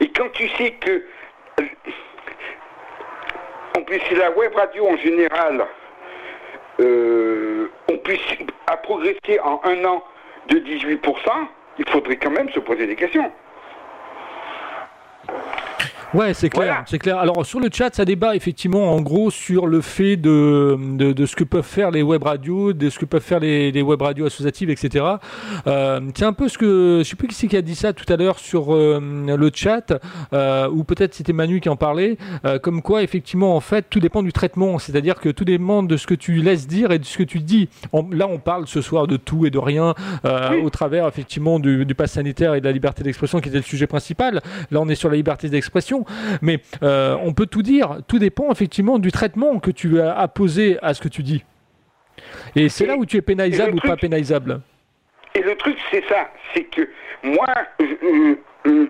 Et quand tu sais que, en plus, la web radio en général, euh, on puisse, a progressé en un an de 18%, il faudrait quand même se poser des questions.
Ouais, c'est clair, c'est clair. Alors sur le chat, ça débat effectivement en gros sur le fait de, de, ce que peuvent faire les web radios, de ce que peuvent faire les, les web radios associatives, etc. Euh, c'est un peu ce que je sais plus qui c'est qui a dit ça tout à l'heure sur euh, le chat, euh, ou peut-être c'était Manu qui en parlait, comme quoi effectivement en fait tout dépend du traitement, c'est-à-dire que tout dépend de ce que tu laisses dire et de ce que tu dis. là, on parle ce soir de tout et de rien au travers effectivement du, du pass sanitaire et de la liberté d'expression qui était le sujet principal. Là, on est sur la liberté d'expression mais euh, on peut tout dire. Tout dépend effectivement du traitement que tu as apposé à ce que tu dis. Et c'est là où tu es pénalisable ou pas pénalisable.
Et le truc, c'est ça. C'est que moi, euh, euh,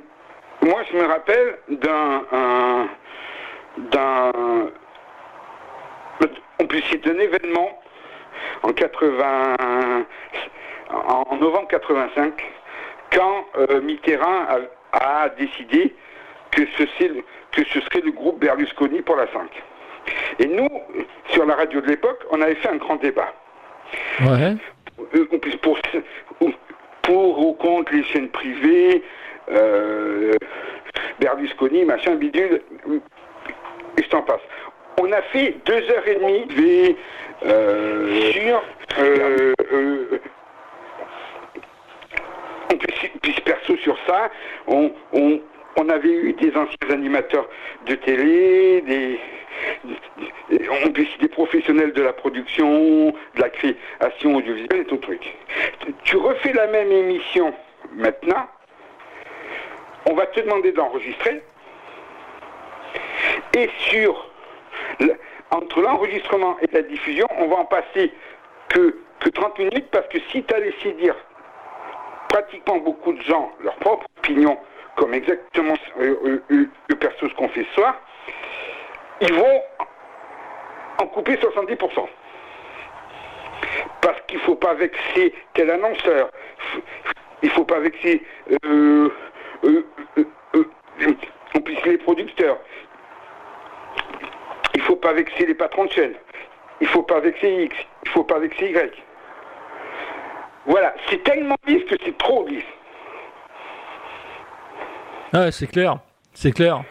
moi, je me rappelle d'un. d'un. On peut citer un événement en 80. en novembre 85, quand Mitterrand a décidé que ce, que ce serait le groupe Berlusconi pour la 5. Et nous, sur la radio de l'époque, on avait fait un grand débat.
Ouais.
Euh, pour, pour ou contre les chaînes privées, euh, Berlusconi, machin, bidule, et je t'en passe. On a fait deux heures et demie euh, sur euh, on puisse, perso sur ça, on, on, on avait eu des anciens animateurs de télé, des, des professionnels de la production, de la création audiovisuelle et tout truc. Tu refais la même émission maintenant, on va te demander d'enregistrer, et sur entre l'enregistrement et la diffusion, on va en passer que, que 30 minutes parce que si tu as laissé dire pratiquement beaucoup de gens leur propre opinion comme exactement euh, euh, le perso qu'on fait ce soir, ils vont en couper 70%. Parce qu'il ne faut pas vexer quel annonceur, il ne faut pas vexer euh, les producteurs, il ne faut pas vexer les patrons de chaîne, il ne faut pas vexer X, il ne faut pas vexer Y. Voilà, c'est tellement lisse que c'est trop lisse.
Ah c'est clair. C'est clair.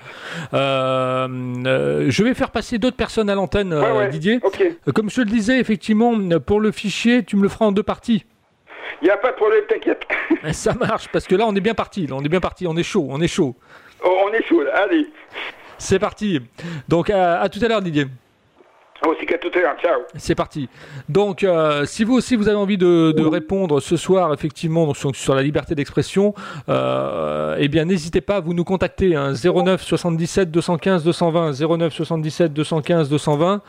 Euh, euh, je vais faire passer d'autres personnes à l'antenne, euh, Didier. Comme je te le disais, effectivement, pour le fichier, tu me le feras en deux parties.
Il n'y a pas de problème, t'inquiète.
Ça marche, parce que là, on est bien parti. on est bien parti. On est chaud. On est chaud.
Oh, on est chaud. Allez.
C'est parti. Donc, à tout à l'heure, Didier.
C'est
parti. Donc, euh, si vous aussi vous avez envie de, répondre ce soir, effectivement, sur, la liberté d'expression, euh, eh bien, n'hésitez pas, vous nous contacter. 09 77 215 220, 09 77 215 220.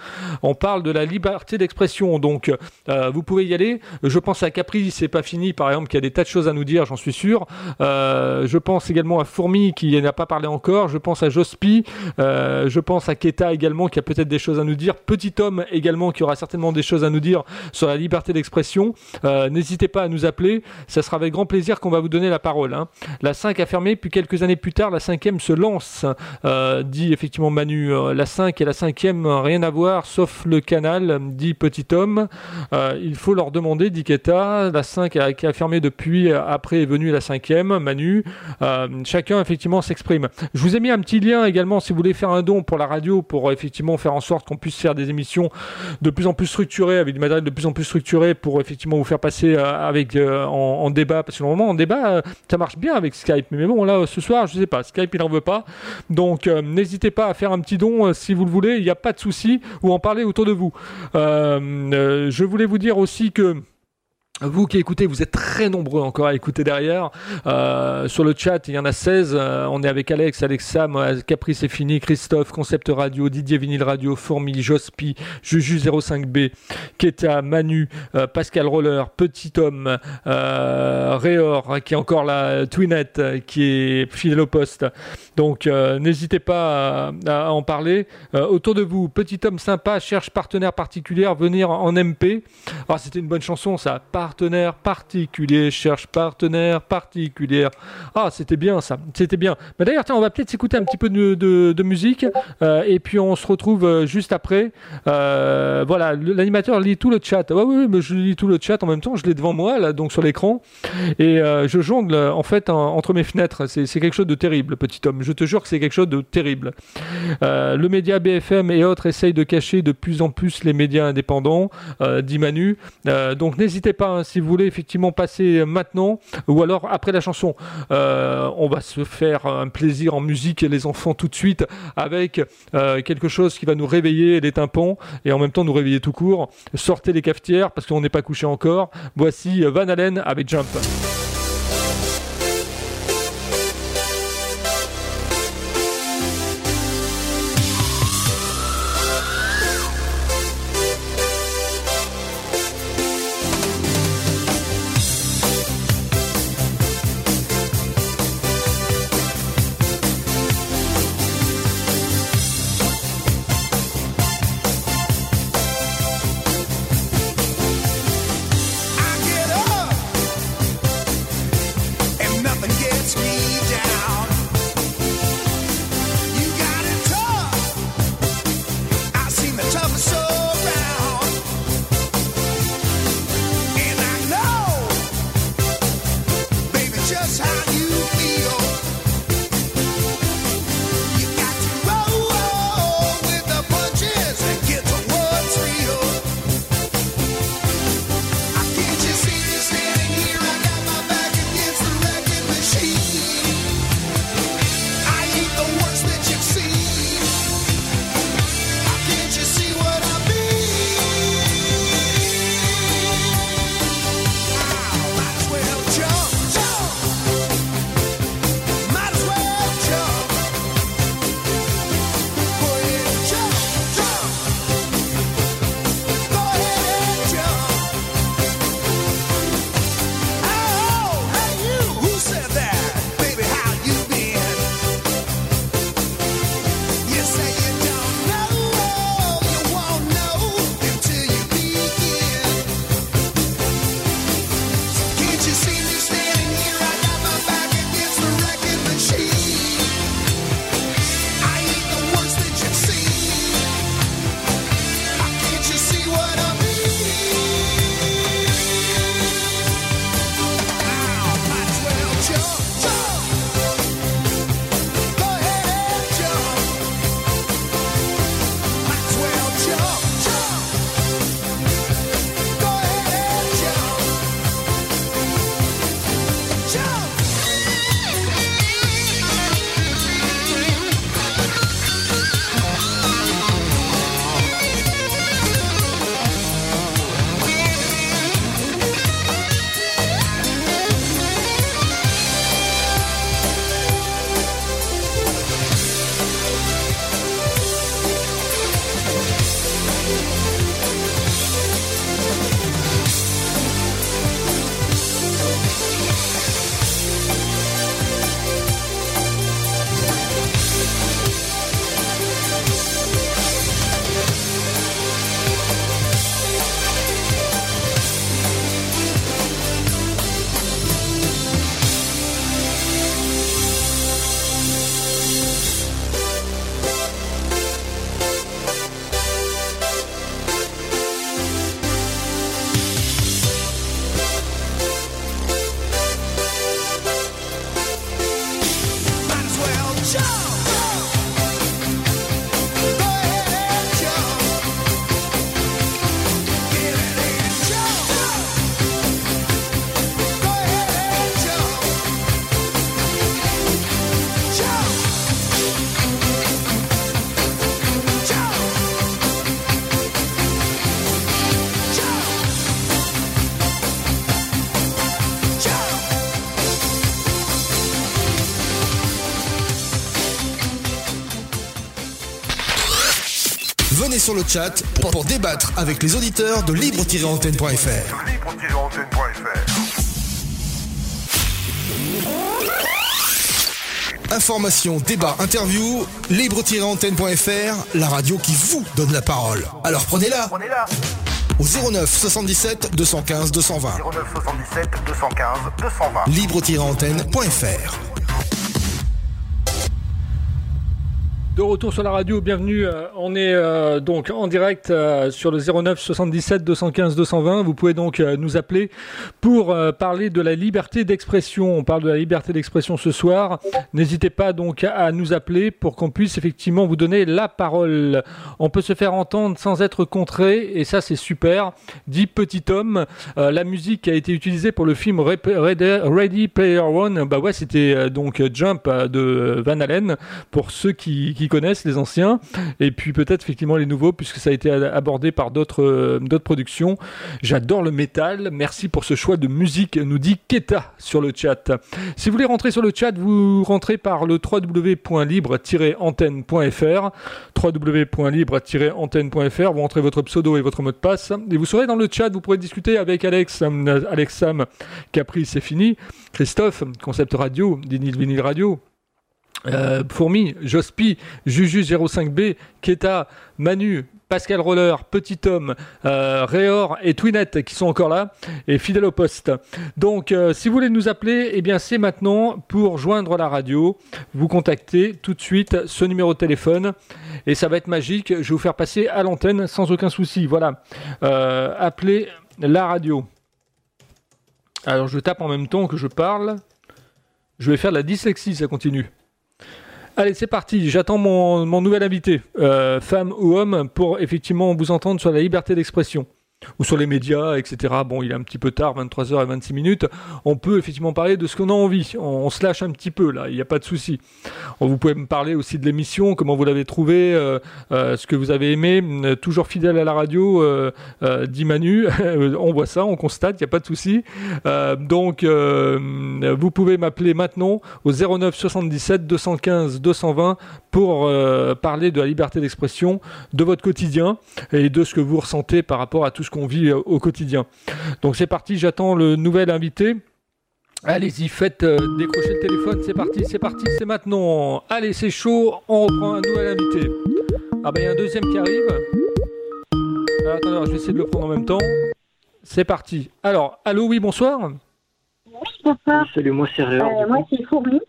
On parle de la liberté d'expression, donc euh, vous pouvez y aller. Je pense à Capri, c'est pas fini, par exemple, qui a des tas de choses à nous dire, j'en suis sûr. je pense également à Fourmi qui n'a pas parlé encore. Je pense à Jospi. je pense à Keta également qui a peut-être des choses à nous dire petit homme également qui aura certainement des choses à nous dire sur la liberté d'expression. Euh, n'hésitez pas à nous appeler, ça sera avec grand plaisir qu'on va vous donner la parole. Hein. La 5 a fermé, puis quelques années plus tard, la 5e se lance, euh, dit effectivement Manu. Euh, la 5 et la 5e, rien à voir, sauf le canal, dit Petit Homme. il faut leur demander, dit Keta. La 5 a, qui a fermé depuis, après est venue la 5e, Manu. chacun effectivement s'exprime. Je vous ai mis un petit lien également si vous voulez faire un don pour la radio, pour effectivement faire en sorte qu'on puisse faire des émissions de plus en plus structurées, avec du matériel de plus en plus structuré pour effectivement vous faire passer euh, avec, euh, en, débat. Parce que normalement, en débat, euh, ça marche bien avec Skype. Mais bon, là, ce soir, je sais pas, Skype, il n'en veut pas. Donc, n'hésitez pas à faire un petit don si vous le voulez, il n'y a pas de souci, ou en parler autour de vous. je voulais vous dire aussi que vous qui écoutez, vous êtes très nombreux encore à écouter derrière. Euh, sur le chat, il y en a 16. Euh, on est avec Alex, Alexa, Caprice c'est fini, Christophe, Concept Radio, Didier Vinyl Radio, Fourmi, Jospi, Juju05B, Keta, Manu, euh, Pascal Roller, Petit Homme, Réor, qui est encore là, Twinette, qui est fidèle au poste. Donc n'hésitez pas à, en parler. autour de vous, Petit Homme sympa, cherche partenaire particulier, venir en MP. Ah, c'était une bonne chanson, ça. Pas partenaire particulier, cherche partenaire particulière. Ah, c'était bien ça, c'était bien. Mais d'ailleurs, tiens, on va peut-être s'écouter un petit peu de, musique euh, et puis on se retrouve euh, juste après. Euh, voilà, l'animateur lit tout le chat. Ouais, oui, mais je lis tout le chat en même temps, je l'ai devant moi, là, donc sur l'écran. Et je jongle en fait entre mes fenêtres. C'est quelque chose de terrible, petit homme. Je te jure que c'est quelque chose de terrible. le média BFM et autres essayent de cacher de plus en plus les médias indépendants, dit Manu. donc n'hésitez pas, hein, si vous voulez effectivement passer maintenant ou alors après la chanson. on va se faire un plaisir en musique et les enfants tout de suite avec euh, quelque chose qui va nous réveiller les tympans et en même temps nous réveiller tout court. Sortez les cafetières parce qu'on n'est pas couché encore. Voici Van Allen avec Jump.
Sur le chat pour, débattre avec les auditeurs de libre-antenne.fr. Information, débat, interview, libre-antenne.fr, la radio qui vous donne la parole. Alors prenez-la. prenez-la. au 09 77 215 220.
09 77 215 220.
Libre-antenne.fr.
De retour sur la radio, bienvenue. Euh, on est euh, donc en direct euh, sur le 09 77 215 220. Vous pouvez donc nous appeler pour parler de la liberté d'expression. On parle de la liberté d'expression ce soir. N'hésitez pas donc à nous appeler pour qu'on puisse effectivement vous donner la parole. On peut se faire entendre sans être contré et ça c'est super. Dit petit homme, la musique a été utilisée pour le film Ready Player One, bah ouais c'était donc Jump de Van Halen pour ceux qui connaissent, les anciens, et puis peut-être effectivement les nouveaux, puisque ça a été abordé par d'autres euh, d'autres productions. J'adore le métal. Merci pour ce choix de musique, nous dit Keta sur le chat. Si vous voulez rentrer sur le chat, vous rentrez par le www.libre-antenne.fr www.libre-antenne.fr vous rentrez votre pseudo et votre mot de passe. Et vous serez dans le chat, vous pourrez discuter avec Alex, euh, Alex Sam, Capri, c'est fini, Christophe, Concept Radio, Dinil Vinyl Radio, euh, Fourmi, Jospi, Juju05B, Keta, Manu, Pascal Roller, Petit Homme, euh, Réor et Twinette qui sont encore là et fidèle au poste. Donc euh, si vous voulez nous appeler, eh bien c'est maintenant pour joindre la radio. Vous contactez tout de suite ce numéro de téléphone et ça va être magique. Je vais vous faire passer à l'antenne sans aucun souci. Voilà. Appelez la radio. Alors je tape en même temps que je parle. Je vais faire de la dyslexie, ça continue. Allez, c'est parti. J'attends mon, nouvel invité, euh, femme ou homme, pour effectivement vous entendre sur la liberté d'expression ou sur les médias, etc. Bon, il est un petit peu tard, 23h et 26 minutes. On peut effectivement parler de ce qu'on a envie. On, se lâche un petit peu là, il n'y a pas de souci. Vous pouvez me parler aussi de l'émission, comment vous l'avez trouvé, euh, euh, ce que vous avez aimé. Euh, toujours fidèle à la radio, dit Manu. on voit ça, on constate, il n'y a pas de souci. donc, vous pouvez m'appeler maintenant au 09 77 215 220 pour parler de la liberté d'expression, de votre quotidien et de ce que vous ressentez par rapport à tout ce qu'on vit euh, au quotidien. Donc c'est parti, j'attends le nouvel invité. Allez-y, faites euh, décrocher le téléphone, c'est parti, c'est parti, c'est maintenant. Allez, c'est chaud, on reprend un nouvel invité. Ah ben il y a un deuxième qui arrive. Ah, attendez, je vais essayer de le prendre en même temps. C'est parti. Alors, allô, oui, bonsoir.
Oui, bonsoir.
Salut, moi c'est Réor.
Euh, moi c'est Fourmi.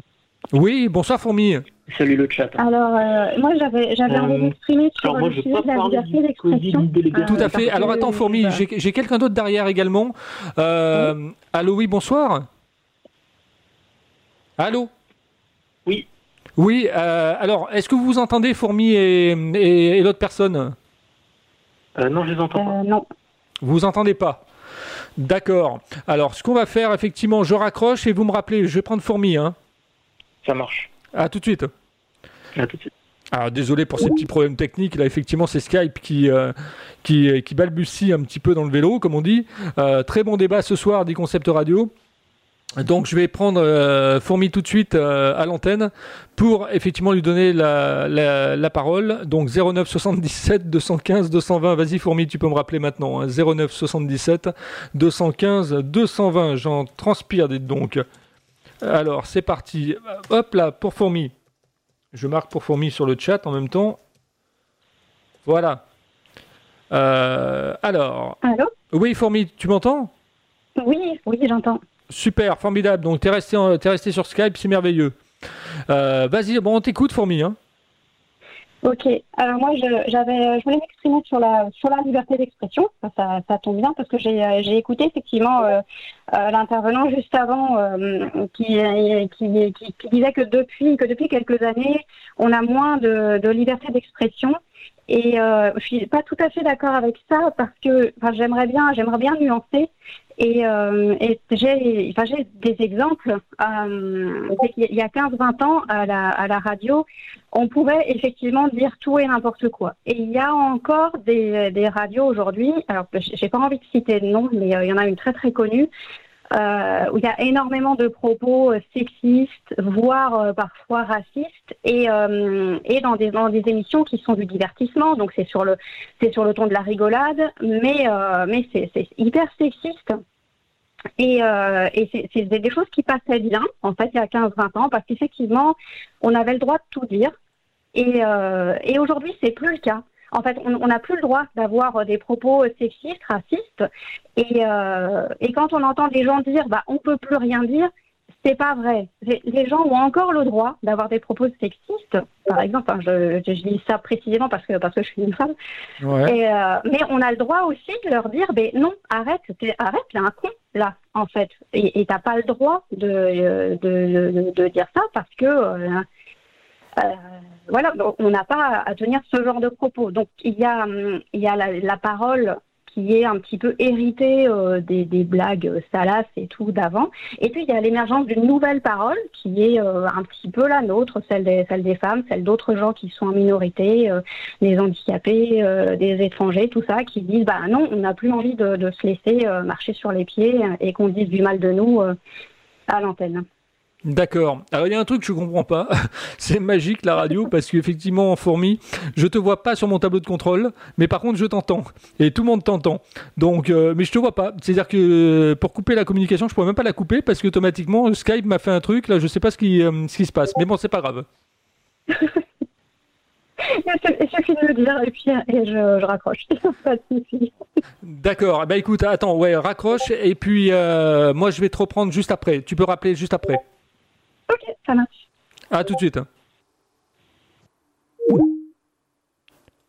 Oui, bonsoir Fourmi.
Salut le chat.
Alors, euh, moi, j'avais, j'avais envie euh, d'exprimer sur le sujet de la liberté d'expression.
Tout à fait. Alors, attends, Fourmi, j'ai, j'ai quelqu'un d'autre derrière également. Euh, Allô, oui, bonsoir. Allô?
Oui.
Oui, euh, alors, est-ce que vous vous entendez, Fourmi et, et, l'autre personne?
Non, je les entends
pas. non.
Vous vous entendez pas D'accord. Alors, ce qu'on va faire, effectivement, je raccroche et vous me rappelez, je vais prendre Fourmi. Hein.
Ça marche.
À tout de suite.
À tout de suite.
Alors désolé pour ces petits problèmes techniques. Là, effectivement, c'est Skype qui, euh, qui, qui, balbutie un petit peu dans le vélo, comme on dit. Euh, très bon débat ce soir des concepts radio. Donc je vais prendre euh, Fourmi tout de suite à l'antenne pour effectivement lui donner la, la, parole. Donc 09 77 215 220. Vas-y Fourmi, tu peux me rappeler maintenant. 09 77 215 220. J'en transpire, dites donc. Alors, c'est parti. Hop là, pour Fourmi. Je marque pour Fourmi sur le chat en même temps. Voilà. Euh, alors.
Allô?
Oui, Fourmi, tu m'entends?
Oui, oui, j'entends.
Super, formidable. Donc, tu es, es, resté sur Skype, c'est merveilleux. Euh, vas-y, bon, on t'écoute, Fourmi. Hein.
Ok. Alors moi, je, j'avais, je voulais m'exprimer sur la sur la liberté d'expression. Ça, ça, tombe bien parce que j'ai, j'ai écouté effectivement euh, euh, l'intervenant juste avant euh, qui, qui, qui, disait que depuis que depuis quelques années, on a moins de, de liberté d'expression. Et euh, je suis pas tout à fait d'accord avec ça parce que enfin, j'aimerais bien j'aimerais bien nuancer et, euh, et j'ai enfin, des exemples. Euh, il y a 15-20 ans, à la, à la radio, on pouvait effectivement dire tout et n'importe quoi. Et il y a encore des, des radios aujourd'hui, alors j'ai pas envie de citer de nom, mais euh, il y en a une très très connue, où il y a énormément de propos euh, sexistes, voire euh, parfois racistes, et, et dans, des, dans des émissions qui sont du divertissement, donc c'est sur le c'est sur le ton de la rigolade, mais mais c'est hyper sexiste. Et, et c'est des choses qui passaient bien, en fait, il y a 15-20 ans, parce qu'effectivement, on avait le droit de tout dire. Et, et aujourd'hui, c'est plus le cas. En fait, on n'a plus le droit d'avoir des propos sexistes, racistes. Et, et quand on entend des gens dire, bah, on peut plus rien dire, c'est pas vrai. Les gens ont encore le droit d'avoir des propos sexistes, par exemple. je, je, dis ça précisément parce que parce que je suis une femme. Et, euh, mais on a le droit aussi de leur dire, ben non, arrête, arrête, il y a un con là, en fait. Et t'as pas le droit de, de, de, dire ça parce que euh, euh, voilà, on n'a pas à tenir ce genre de propos. Donc il y a a la, parole qui est un petit peu hérité euh, des, blagues salaces et tout d'avant. Et puis il y a l'émergence d'une nouvelle parole qui est euh, un petit peu la nôtre, celle des, femmes, celle d'autres gens qui sont en minorité, euh, des handicapés, des étrangers, tout ça, qui disent bah non, on n'a plus envie de se laisser marcher sur les pieds et qu'on dise du mal de nous à l'antenne.
D'accord. Alors il y a un truc que je comprends pas. C'est magique la radio parce qu'effectivement en fourmi, je te vois pas sur mon tableau de contrôle, mais par contre je t'entends et tout le monde t'entend. Donc, euh, mais je te vois pas. C'est-à-dire que euh, pour couper la communication, je pourrais même pas la couper parce qu'automatiquement Skype m'a fait un truc. Là, je sais pas ce qui, euh, ce qui se passe. Mais bon, c'est pas grave.
Il suffit de le dire et puis et je, raccroche.
D'accord. Bah écoute, attends, ouais, raccroche et puis moi je vais te reprendre juste après. Tu peux rappeler juste après.
Ok, ça marche.
À tout de suite.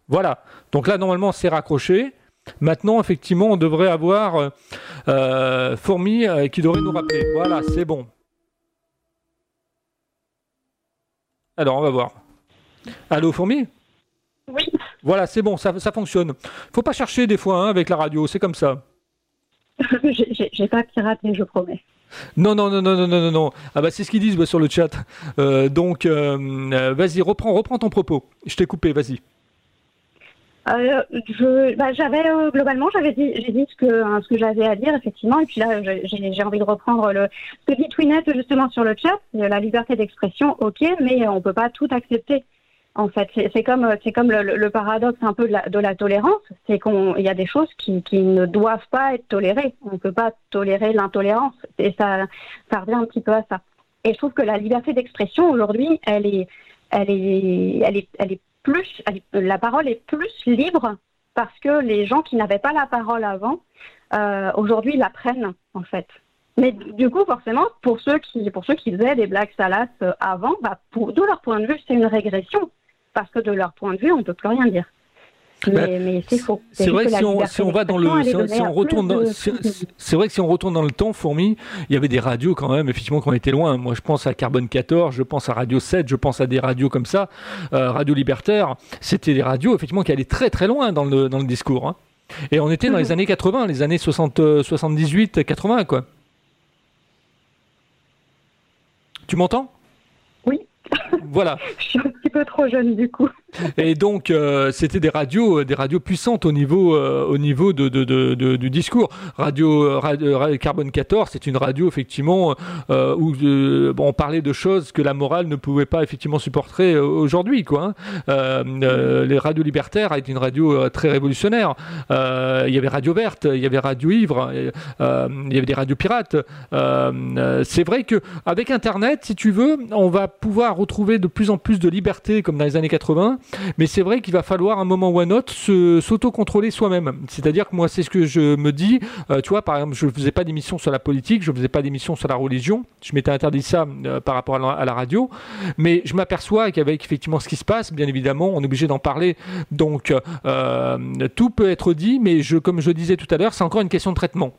Voilà. Donc là, normalement, c'est raccroché. Maintenant, effectivement, on devrait avoir euh, euh Fourmi euh, qui devrait nous rappeler. Voilà, c'est bon. Alors, on va voir. Allô, Fourmi?
Oui.
Voilà, c'est bon, ça, ça fonctionne. Faut pas chercher des fois hein, avec la radio, c'est comme ça.
J'ai pas piraté, je promets.
Non, non, non, non, non, non, non. Ah bah c'est ce qu'ils disent sur le chat. Euh, donc, euh, euh, vas-y, reprends, reprends ton propos. Je t'ai coupé, vas-y.
bah, globalement, j'avais dit, j'ai dit ce que ce que j'avais à dire effectivement, et puis là, j'ai, envie de reprendre le ce que dit Twinette justement sur le chat, la liberté d'expression, ok, mais on peut pas tout accepter. En fait, c'est comme comme le, paradoxe un peu de la, tolérance, c'est qu'il y a des choses qui, ne doivent pas être tolérées. On ne peut pas tolérer l'intolérance, et ça revient un petit peu à ça. Et je trouve que la liberté d'expression aujourd'hui, elle est elle est elle est elle est plus la parole est plus libre parce que les gens qui n'avaient pas la parole avant euh, aujourd'hui la prennent en fait. Mais du coup, forcément, pour ceux qui, pour ceux qui faisaient des blagues salaces euh, avant, bah, leur point de vue, c'est une régression parce que de leur point de vue, on ne peut plus rien dire. Mais, c'est faux.
C'est vrai que si on, si on, va dans le, si, on retourne, c'est vrai que si on retourne dans le temps, fourmi, il y avait des radios quand même, effectivement, qui ont été loin. Moi, je pense à Carbone 14, je pense à Radio 7, je pense à des radios comme ça, euh, Radio Libertaire. C'était des radios, effectivement, qui allaient très très loin dans le, dans le discours. Hein. Et on était dans les mhm. années 80, les années 60, 78, 80, quoi. Tu m'entends? Voilà.
Je suis un petit peu trop jeune du coup.
Et donc, euh, c'était des radios, euh, des radios puissantes au niveau, euh, au niveau de, du discours. Radio, Carbone 14, c'est une radio effectivement où on parlait de choses que la morale ne pouvait pas effectivement supporter aujourd'hui, quoi. Hein. les radios libertaires été une radio très révolutionnaire. il y avait Radio Verte, il y avait Radio Ivre, il y avait des radios pirates. c'est vrai que avec Internet, si tu veux, on va pouvoir retrouver de plus en plus de liberté comme dans les années 80, mais c'est vrai qu'il va falloir un moment ou un autre s'auto-contrôler soi-même. C'est-à-dire que moi, c'est ce que je me dis. Euh, tu vois, par exemple, je ne faisais pas d'émission sur la politique, je ne faisais pas d'émission sur la religion. Je m'étais interdit ça euh, par rapport à la, radio. Mais je m'aperçois qu'avec effectivement ce qui se passe, bien évidemment, on est obligé d'en parler. Donc, euh, tout peut être dit, mais je, comme je disais tout à l'heure, c'est encore une question de traitement.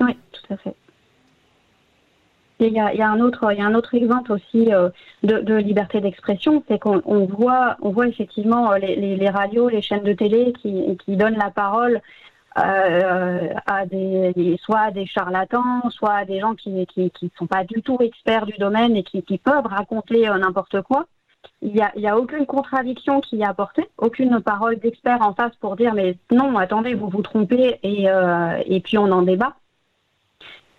Oui, tout à fait. Il y, a, un autre, il y a un autre exemple aussi euh, de, liberté d'expression, c'est qu'on voit, on voit effectivement euh, les, radios, les chaînes de télé qui, donnent la parole euh, à des, soit à des charlatans, soit à des gens qui ne sont pas du tout experts du domaine et qui, peuvent raconter n'importe quoi. Il n'y a, aucune contradiction qui est apportée, aucune parole d'expert en face pour dire mais non, attendez, vous vous trompez et puis on en débat.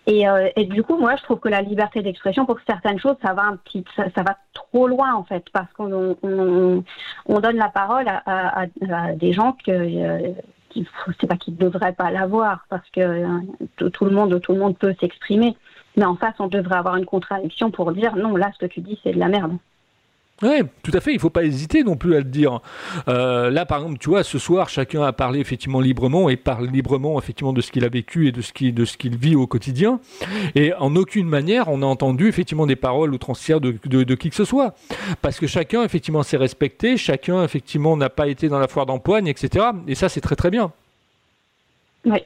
Euh, et, du coup, moi, je trouve que la liberté d'expression, pour certaines choses, ça va un petit, ça, va trop loin en fait, parce qu'on on, donne la parole à, des gens que euh, qui, c'est pas qu'ils ne devraient pas l'avoir, parce que euh, tout, le monde, tout le monde peut s'exprimer. Mais en face, on devrait avoir une contradiction pour dire non, là, ce que tu dis, c'est de la merde.
Oui, tout à fait. Il ne faut pas hésiter non plus à le dire. Euh, là, par exemple, tu vois, ce soir, chacun a parlé effectivement librement et parle librement effectivement de ce qu'il a vécu et de ce qu'il de ce qu'il vit au quotidien. Et en aucune manière, on a entendu effectivement des paroles outrancières de, de, de qui que ce soit, parce que chacun effectivement s'est respecté, chacun effectivement n'a pas été dans la foire d'empoigne, etc. Et ça, c'est très très bien.
Oui.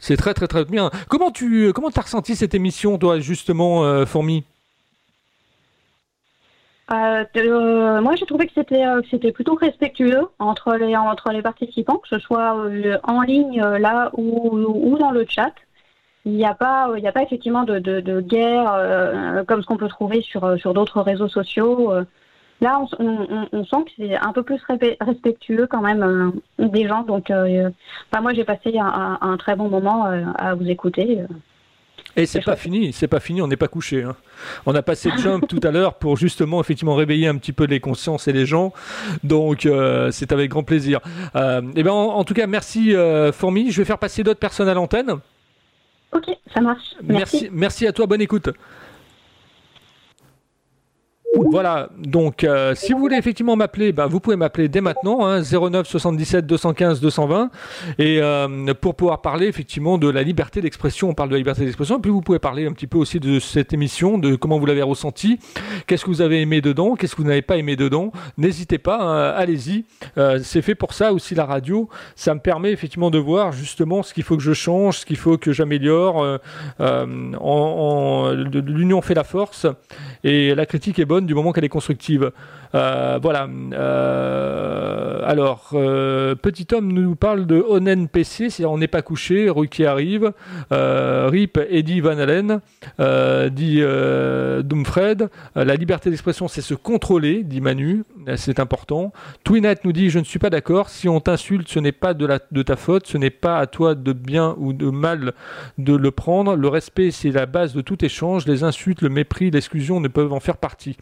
C'est très très très bien. Comment tu comment as ressenti cette émission, toi, justement, euh, Fourmi?
Euh, euh, moi, j'ai trouvé que c'était euh, c'était plutôt respectueux entre les entre les participants, que ce soit en ligne là ou, ou dans le chat. Il n'y a pas il a pas effectivement de, guerre comme ce qu'on peut trouver sur d'autres réseaux sociaux. Là, on, on- sent que c'est un peu plus respectueux quand même des gens. Donc, moi, j'ai passé un, très bon moment à vous écouter.
Et c'est pas fini, c'est pas fini, on n'est pas couché. hein. On a passé Jump tout à l'heure pour justement effectivement réveiller un petit peu les consciences et les gens. Donc euh, c'est avec grand plaisir. Euh, et ben en, en tout cas merci euh, Fourmi. Je vais faire passer d'autres personnes à l'antenne.
Ok, ça marche.
Merci, merci à toi, bonne écoute. Voilà, donc euh, si vous voulez effectivement m'appeler, bah, vous pouvez m'appeler dès maintenant, hein, 09 77 215 220, et euh, pour pouvoir parler effectivement de la liberté d'expression, on parle de la liberté d'expression, et puis vous pouvez parler un petit peu aussi de cette émission, de comment vous l'avez ressenti, qu'est-ce que vous avez aimé dedans, qu'est-ce que vous n'avez pas aimé dedans, n'hésitez pas, hein, allez-y, Euh, c'est fait pour ça aussi la radio, ça me permet effectivement de voir justement ce qu'il faut que je change, ce qu'il faut que j'améliore, l'union fait la force et la critique est bonne du moment qu'elle est constructive. Euh, voilà. Euh, alors, euh, petit homme nous parle de Onen PC, c'est-à-dire on n'est pas couché, Rue qui arrive, Rip Eddie Van Allen, dit Doomfred, la liberté d'expression c'est se contrôler, dit Manu, c'est important. Twinet nous dit je ne suis pas d'accord, si on t'insulte ce n'est pas de ta faute, ce n'est pas à toi de bien ou de mal de le prendre. Le respect, c'est la base de tout échange. Les insultes, le mépris, l'exclusion ne peuvent en faire partie.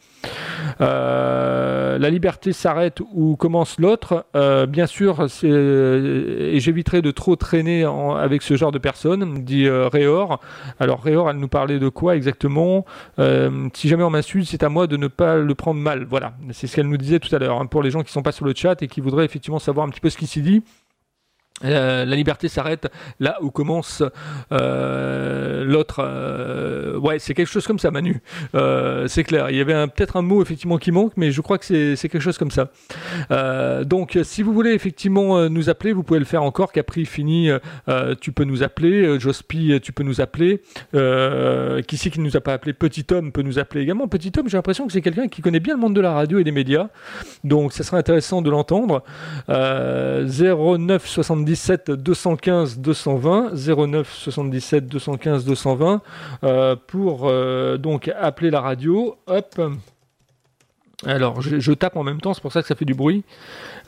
Euh, la liberté s'arrête où commence l'autre. Euh, bien sûr, c'est- et j'éviterai de trop traîner avec ce genre de personnes, dit euh, Réor. Alors Réor, elle nous parlait de quoi exactement? Euh, Si jamais on m'insulte, c'est à moi de ne pas le prendre mal. Voilà, c'est ce qu'elle nous disait tout à l'heure. hein, pour les gens qui sont pas sur le chat et qui voudraient effectivement savoir un petit peu ce qui s'y dit. Euh, la liberté s'arrête là où commence euh, l'autre. euh, ouais, c'est quelque chose comme ça, Manu. C'est clair. Il y avait peut-être un mot effectivement qui manque, mais je crois que c'est quelque chose comme ça. Donc, si vous voulez effectivement nous appeler, vous pouvez le faire encore. Capri fini, tu peux nous appeler. Jospi, tu peux nous appeler. Qui c'est qui nous a pas appelé? Petit homme peut nous appeler également. Petit homme, j'ai l'impression que c'est quelqu'un qui connaît bien le monde de la radio et des médias. Donc, ça serait intéressant de l'entendre. Euh, 09 77 215 220 09 77 215 220 euh, pour euh, donc appeler la radio. Hop. Alors, je, je tape en même temps, c'est pour ça que ça fait du bruit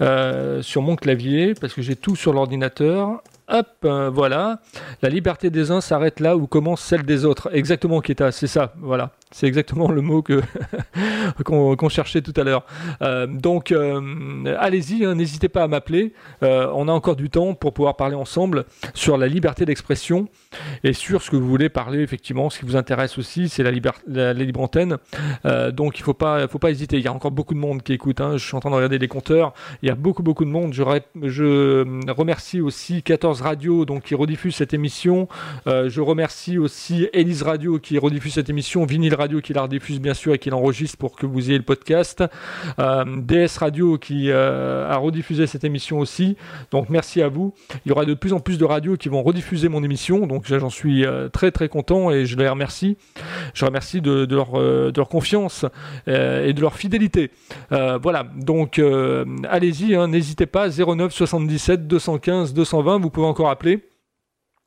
euh, sur mon clavier parce que j'ai tout sur l'ordinateur. Hop, euh, voilà. La liberté des uns s'arrête là où commence celle des autres. Exactement, Keta, c'est ça. Voilà. C'est exactement le mot que qu'on cherchait tout à l'heure. Euh, donc, euh, allez-y, hein, n'hésitez pas à m'appeler. On a encore du temps pour pouvoir parler ensemble sur la liberté d'expression et sur ce que vous voulez parler, effectivement. Ce qui vous intéresse aussi, c'est la, la, la libre antenne. Donc, il faut pas, faut pas hésiter. Il y a encore beaucoup de monde qui écoute. hein. Je suis en train de regarder les compteurs. Il y a beaucoup, beaucoup de monde. Je, je remercie aussi 14 radios donc, qui rediffusent cette émission. Euh, je remercie aussi Elise Radio qui rediffuse cette émission, Vinyl Radio qui la rediffuse bien sûr et qui l'enregistre pour que vous ayez le podcast, euh, DS Radio qui euh, a rediffusé cette émission aussi. Donc merci à vous. Il y aura de plus en plus de radios qui vont rediffuser mon émission, donc j'en suis très très content et je les remercie. Je remercie de, leur, de leur confiance et de leur fidélité. Voilà, donc allez-y, hein, n'hésitez pas, 09 77 215 220, vous pouvez encore appeler.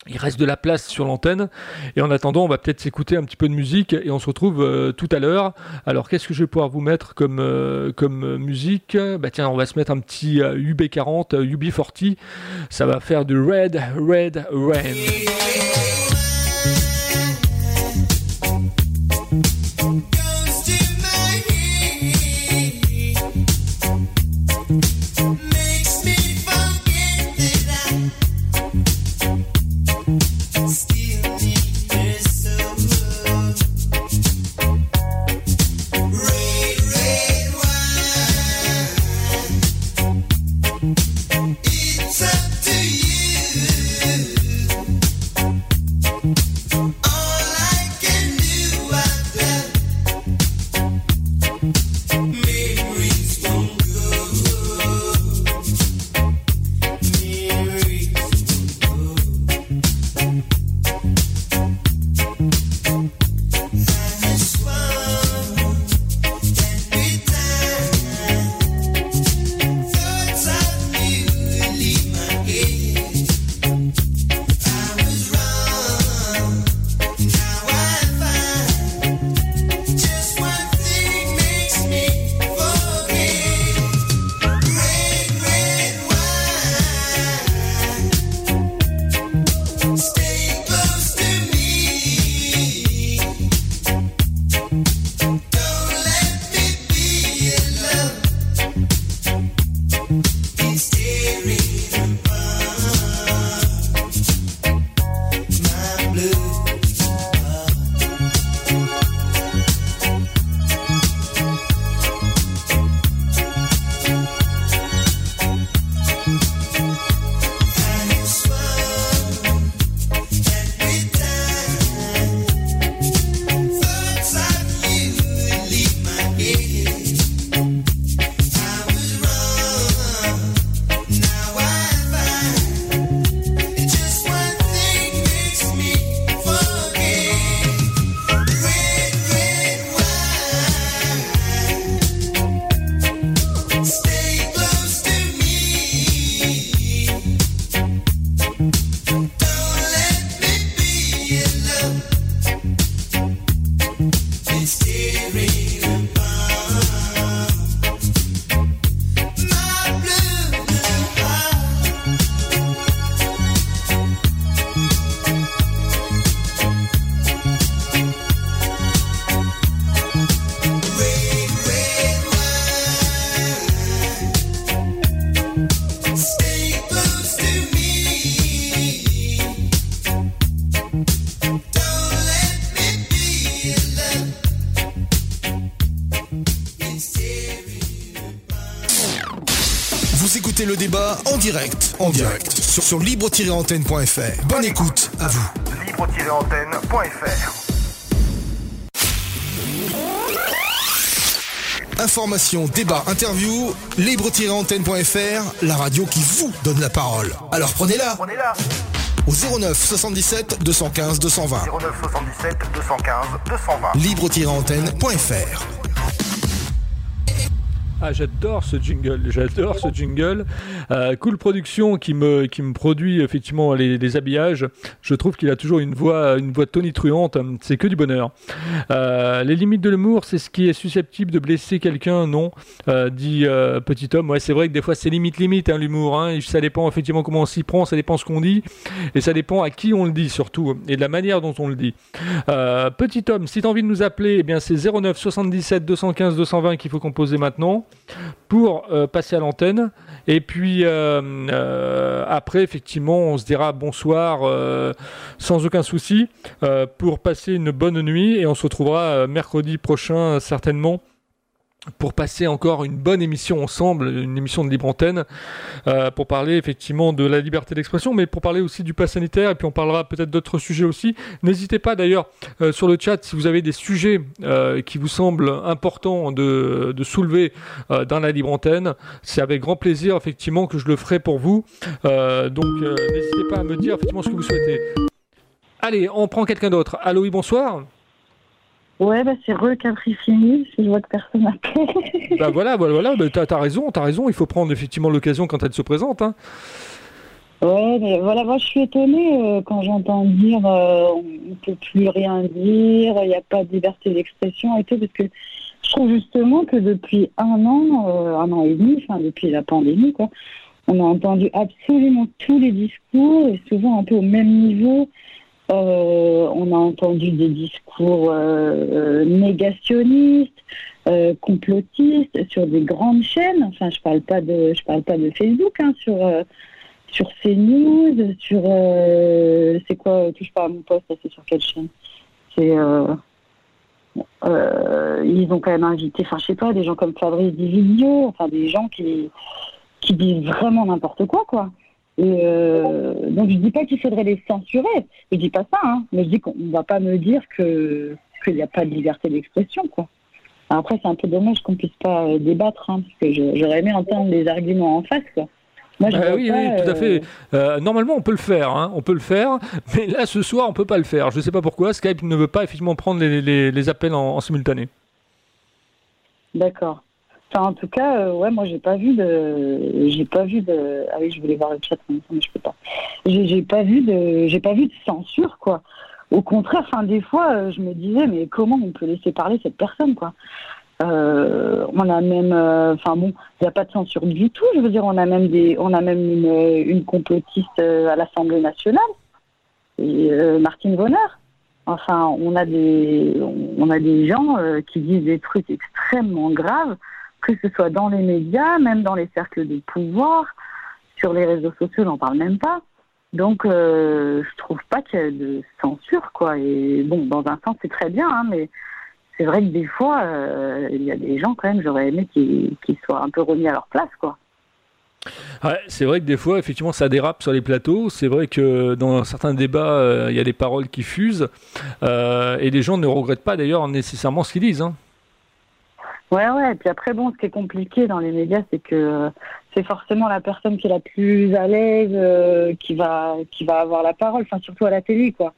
Il reste de la place sur l'antenne. Et en attendant, on va peut-être s'écouter un petit peu de musique et on se retrouve euh, tout à l'heure. Alors, qu'est-ce que je vais pouvoir vous mettre comme, euh, comme euh, musique? Bah tiens, on va se mettre un petit euh, UB40, euh, UB40. Ça va faire du Red, Red rain.
Direct, en direct, sur, sur libre-antenne.fr. Bonne écoute à vous.
Libre-antenne.fr
Information, débat, interview, libre-antenne.fr, la radio qui vous donne la parole. Alors prenez-la
Prenez-la
au 09 77 215 220.
09 77 215 220.
libre-antenne.fr.
Ah, j'adore ce jingle, j'adore ce jingle. Euh, cool Production qui me, qui me produit effectivement les, habillages. Je trouve qu'il a toujours une voix, une voix tonitruante. C'est que du bonheur. Euh, les limites de l'humour, c'est ce qui est susceptible de blesser quelqu'un, non euh, Dit Petit Homme. Ouais, c'est vrai que des fois c'est limite limite hein, l'humour. Hein. Ça dépend effectivement comment on s'y prend, ça dépend ce qu'on dit et ça dépend à qui on le dit surtout et de la manière dont on le dit. Petit Homme, si tu as envie de nous appeler, eh bien c'est 09 77 215 220 qu'il faut composer maintenant pour euh, passer à l'antenne. Et puis euh, euh, après, effectivement, on se dira bonsoir sans aucun souci pour passer une bonne nuit et on se retrouvera mercredi prochain certainement pour passer encore une bonne émission ensemble, une émission de libre antenne, euh, pour parler effectivement de la liberté d'expression, mais pour parler aussi du pass sanitaire, et puis on parlera peut-être d'autres sujets aussi. N'hésitez pas d'ailleurs euh, sur le chat si vous avez des sujets euh, qui vous semblent importants de, soulever dans la libre antenne. C'est avec grand plaisir effectivement que je le ferai pour vous. Donc n'hésitez pas à me dire effectivement ce que vous souhaitez. Allez, on prend quelqu'un d'autre. Allô, bonsoir.
Ouais, bah c'est recapricini, si je vois que personne m'appelle.
Bah voilà, voilà, voilà, bah, t'as, t'as raison, t'as raison, il faut prendre effectivement l'occasion quand elle se présente. Hein.
ouais, mais voilà, moi je suis étonnée euh, quand j'entends dire euh, on ne peut plus rien dire, il n'y a pas de liberté d'expression et tout, parce que je trouve justement que depuis un an, euh, un an et demi, enfin depuis la pandémie, quoi, on a entendu absolument tous les discours et souvent un peu au même niveau. Euh, on a entendu des discours euh, euh, négationnistes, complotistes sur des grandes chaînes. Enfin, je parle pas de, je parle pas de Facebook, hein, sur sur CNews, sur c'est quoi Touche pas à mon poste, c'est sur quelle chaîne? C'est ils ont quand même invité, enfin je sais pas, des gens comme Fabrice Dividio, enfin des gens qui qui disent vraiment n'importe quoi, quoi. Et euh, donc je dis pas qu'il faudrait les censurer, je dis pas ça, hein, mais je dis qu'on va pas me dire que qu'il n'y a pas de liberté d'expression, quoi. Après c'est un peu dommage qu'on puisse pas euh, débattre, hein, parce que j'aurais aimé entendre les arguments en face, quoi. Moi, je
Bah oui,
pas,
oui, tout à fait. Euh, normalement, on peut le faire, hein, on peut le faire, mais là, ce soir, on peut pas le faire. Je sais pas pourquoi. Skype ne veut pas effectivement prendre les, les- les appels en, en simultané.
D'accord. Enfin, en tout cas, euh, ouais, moi, j'ai pas vu de, j'ai pas vu de. Ah oui, je voulais voir le chat, mais je peux pas. J'ai pas vu de, j'ai pas vu de censure, quoi. Au contraire, enfin, des fois, euh, je me disais, mais comment on peut laisser parler cette personne, quoi? Euh, On a même, enfin bon, il n'y a pas de censure du tout. Je veux dire, on a même des, on a même une, une complotiste à l'Assemblée nationale, Martine Bonner. Enfin, on a des, on a des gens qui disent des trucs extrêmement graves, que ce soit dans les médias, même dans les cercles de pouvoir, sur les réseaux sociaux, on n'en parle même pas. Donc, euh, je trouve pas qu'il y ait de censure, quoi. Et bon, dans un sens, c'est très bien, hein, mais c'est vrai que des fois, euh, il y a des gens quand même, j'aurais aimé qu'ils soient un peu remis à leur place, quoi.
Ouais, c'est vrai que des fois, effectivement, ça dérape sur les plateaux. C'est vrai que dans certains débats, euh, il y a des paroles qui fusent. Euh, et les gens ne regrettent pas d'ailleurs nécessairement ce qu'ils disent. hein.
Ouais, ouais. Et puis après, bon, ce qui est compliqué dans les médias, c'est que euh, c'est forcément la personne qui est la plus à l'aise euh, qui va qui va avoir la parole. Enfin, surtout à la télé, quoi.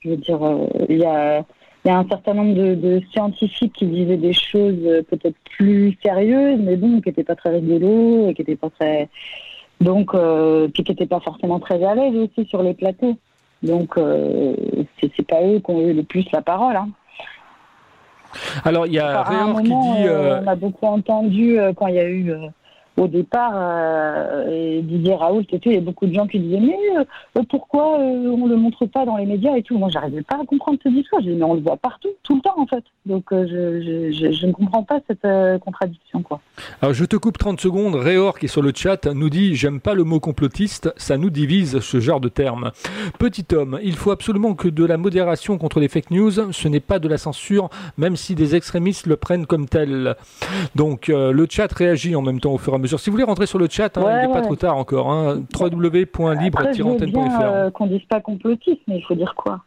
Je veux dire, euh, il y a y a un certain nombre de, de scientifiques qui disaient des choses euh, peut-être plus sérieuses, mais bon, qui n'étaient pas très rigolos, et qui n'étaient pas très donc euh, puis qui n'étaient pas forcément très à l'aise aussi sur les plateaux. Donc euh, c'est pas eux qui ont eu le plus la parole. Hein.
Alors, il y a
Enfin,
Réor qui dit.
euh,
euh,
on a beaucoup entendu euh, quand il y a eu euh, au départ euh, Didier Raoult et tout, il y a beaucoup de gens qui disaient mais euh, pourquoi euh, on le montre pas dans les médias et tout. Moi, j'arrivais pas à comprendre ce discours. Je mais on le voit partout, tout le temps en fait. Donc euh, je, ne comprends pas cette euh, contradiction quoi.
Alors je te coupe 30 secondes. Réor qui est sur le chat nous dit J'aime pas le mot complotiste, ça nous divise ce genre de terme. Petit homme, il faut absolument que de la modération contre les fake news, ce n'est pas de la censure, même si des extrémistes le prennent comme tel. Donc le chat réagit en même temps au fur et à mesure mesure. Si vous voulez rentrer sur le chat, hein,
Ouais,
il n'est pas
ouais.
trop tard encore. Hein, www.libre-antenne.fr.
euh, qu'on dise pas complotiste, mais il faut dire quoi?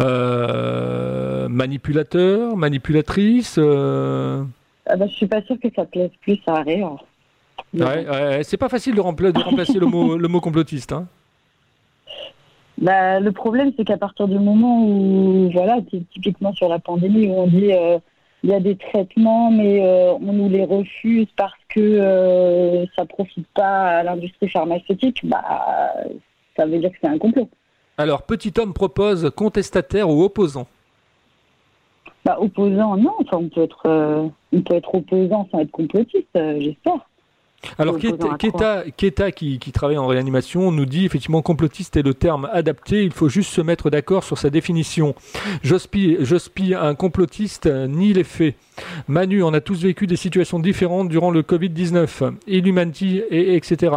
Euh, manipulateur, manipulatrice. euh,
ah bah, Je suis pas sûre que ça plaise plus à Réor.
C'est pas facile de, rempla- de remplacer le mot, le mot complotiste. Hein.
Bah, le problème, c'est qu'à partir du moment où, voilà, ty- typiquement sur la pandémie, où on dit euh, il y a des traitements, mais euh, on nous les refuse parce que euh, ça profite pas à l'industrie pharmaceutique, bah, ça veut dire que c'est un complot.
Alors, petit homme propose contestataire ou opposant?
Bah, opposant, non. Enfin, on peut être, euh, on peut être opposant sans être complotiste, euh, j'espère.
Alors, Keta,
à
Keta, Keta, qui, qui travaille en réanimation, nous dit effectivement complotiste est le terme adapté, il faut juste se mettre d'accord sur sa définition. Jospi, Jospi un complotiste, nie les faits. Manu, on a tous vécu des situations différentes durant le Covid-19, Illuminati, et, etc.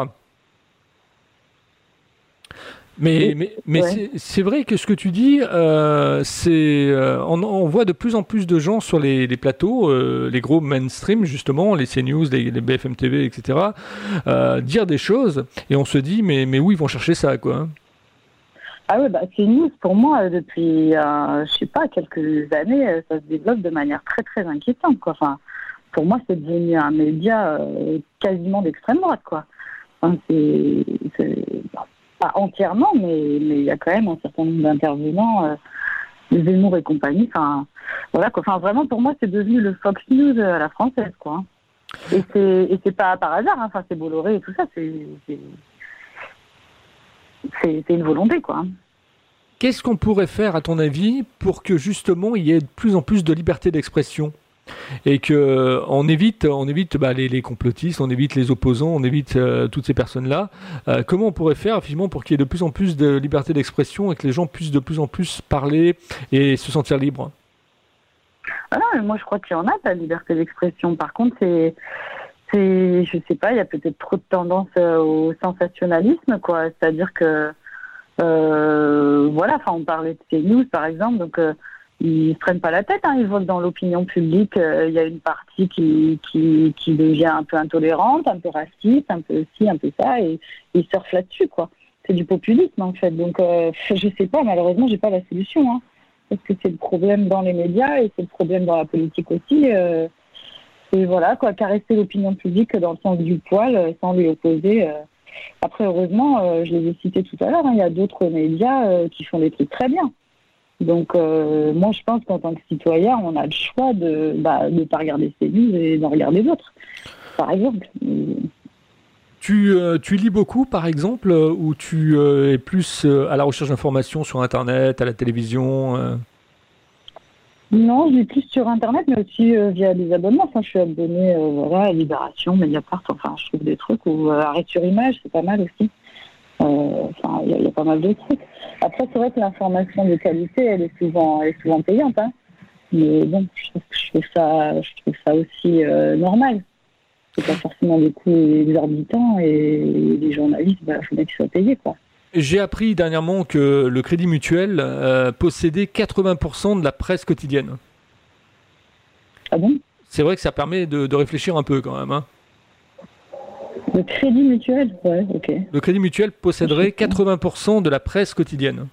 Mais, mais, mais
ouais.
c'est- vrai que ce que tu dis, euh, c'est, euh, on, on voit de plus en plus de gens sur les, les plateaux, euh, les gros mainstream justement, les CNews, les, les BFM TV, etc., dire des choses et on se dit mais, mais où ils vont chercher ça quoi hein
Ah ouais, bah, c'est news pour moi depuis, je sais pas, quelques années, ça se développe de manière très très inquiétante, quoi. Enfin, pour moi, c'est devenu un média quasiment d'extrême droite, quoi. Enfin, c'est, entièrement, mais il y a quand même un certain nombre d'intervenants, euh, Zemmour et compagnie. Enfin, voilà. Enfin, vraiment, pour moi, c'est devenu le Fox News à la française, quoi. Et c'est et c'est pas par hasard, hein. c'est Bolloré et tout ça, c'est- c'est c'est une volonté, quoi.
Qu'est-ce qu'on pourrait faire à ton avis pour que justement il y ait de plus en plus de liberté d'expression? Et que on évite, on évite bah, les, les complotistes, on évite les opposants, on évite euh, toutes ces personnes-là. Euh, comment on pourrait faire effectivement pour qu'il y ait de plus en plus de liberté d'expression et que les gens puissent de plus en plus parler et se sentir libres?
Ah moi je crois qu'il y en a de la liberté d'expression. Par contre, c'est, je sais pas, il y a peut-être trop de tendance euh, au sensationnalisme, quoi. C'est-à-dire que, euh, voilà, enfin, on parlait de ces par exemple, donc euh, ils se prennent pas la tête. Hein, ils voient que dans l'opinion publique, euh, il y a une partie qui, qui, devient un peu intolérante, un peu raciste, un peu ci, un peu ça, et ils surfent là-dessus, quoi. C'est du populisme, en fait. Donc, euh, je sais pas, malheureusement, j'ai pas la solution. Hein parce que c'est le problème dans les médias et c'est le problème dans la politique aussi. euh, et voilà, quoi, caresser l'opinion publique dans le sens du poil, euh, sans lui opposer. Après, heureusement, je les ai cités tout à l'heure, hein, il y a d'autres médias qui font des trucs très bien. Donc, euh, moi, je pense qu'en tant que citoyen, on a le choix de bah, ne pas regarder ces news et d'en regarder d'autres, par exemple.
Tu, euh, tu lis beaucoup, par exemple, euh, ou tu euh, es plus à la recherche d'informations sur Internet, à la télévision
Non, je lis plus sur Internet, mais aussi via des abonnements. Enfin, je suis abonné voilà, à Libération, Mediapart. Enfin, je trouve des trucs ou Arrêt sur Image, c'est pas mal aussi. Enfin, il y, a- il y a pas mal de trucs. Après, c'est vrai que l'information de qualité, elle est souvent, elle est souvent payante. Hein. Mais bon, je trouve, je trouve ça, je trouve ça aussi euh, normal. C'est pas forcément des coûts exorbitants et les journalistes, il faut bien qu'ils soient payés, quoi.
J'ai appris dernièrement que le Crédit Mutuel euh, possédait 80% de la presse quotidienne.
Ah bon?
C'est vrai que ça permet de, de réfléchir un peu quand même. hein.
Le crédit mutuel Ouais, ok.
Le Crédit Mutuel posséderait 80% de la presse quotidienne.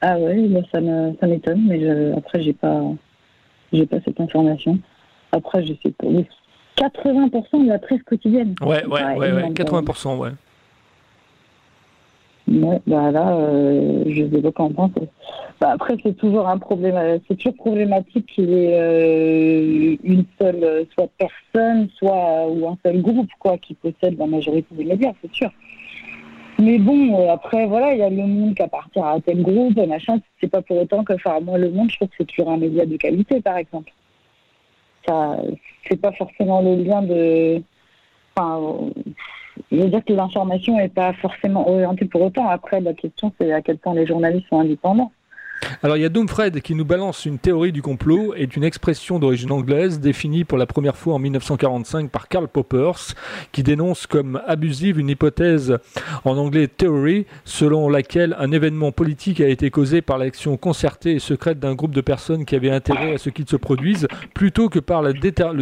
Ah ouais, bah, ça m'étonne, mais je- après j'ai pas j'ai pas cette information. Après je sais pas. Oui. 80% de la presse quotidienne.
Ouais, ouais,
Ouais,
ouais, ouais,
énorme,
80%, ouais.
Ouais, bah là, euh, je sais pas penser. Bah après, c'est toujours un problème, euh, c'est toujours problématique qu'il y ait euh, une seule, soit personne, soit ou un seul groupe, quoi, qui possède la majorité des médias, c'est sûr. Mais bon, après, voilà, il y a le monde qui appartient à tel groupe, machin. C'est pas pour autant que, enfin, moi, le monde, je trouve que c'est toujours un média de qualité, par exemple. Ça, c'est pas forcément le lien de, enfin, je veux dire que l'information n'est pas forcément orientée pour autant. Après, la question, c'est à quel point les journalistes sont indépendants.
Alors il y a Doomfred qui nous balance une théorie du complot est une expression d'origine anglaise définie pour la première fois en 1945 par Karl Poppers qui dénonce comme abusive une hypothèse en anglais theory selon laquelle un événement politique a été causé par l'action concertée et secrète d'un groupe de personnes qui avaient intérêt à ce qu'il se produise plutôt que par le,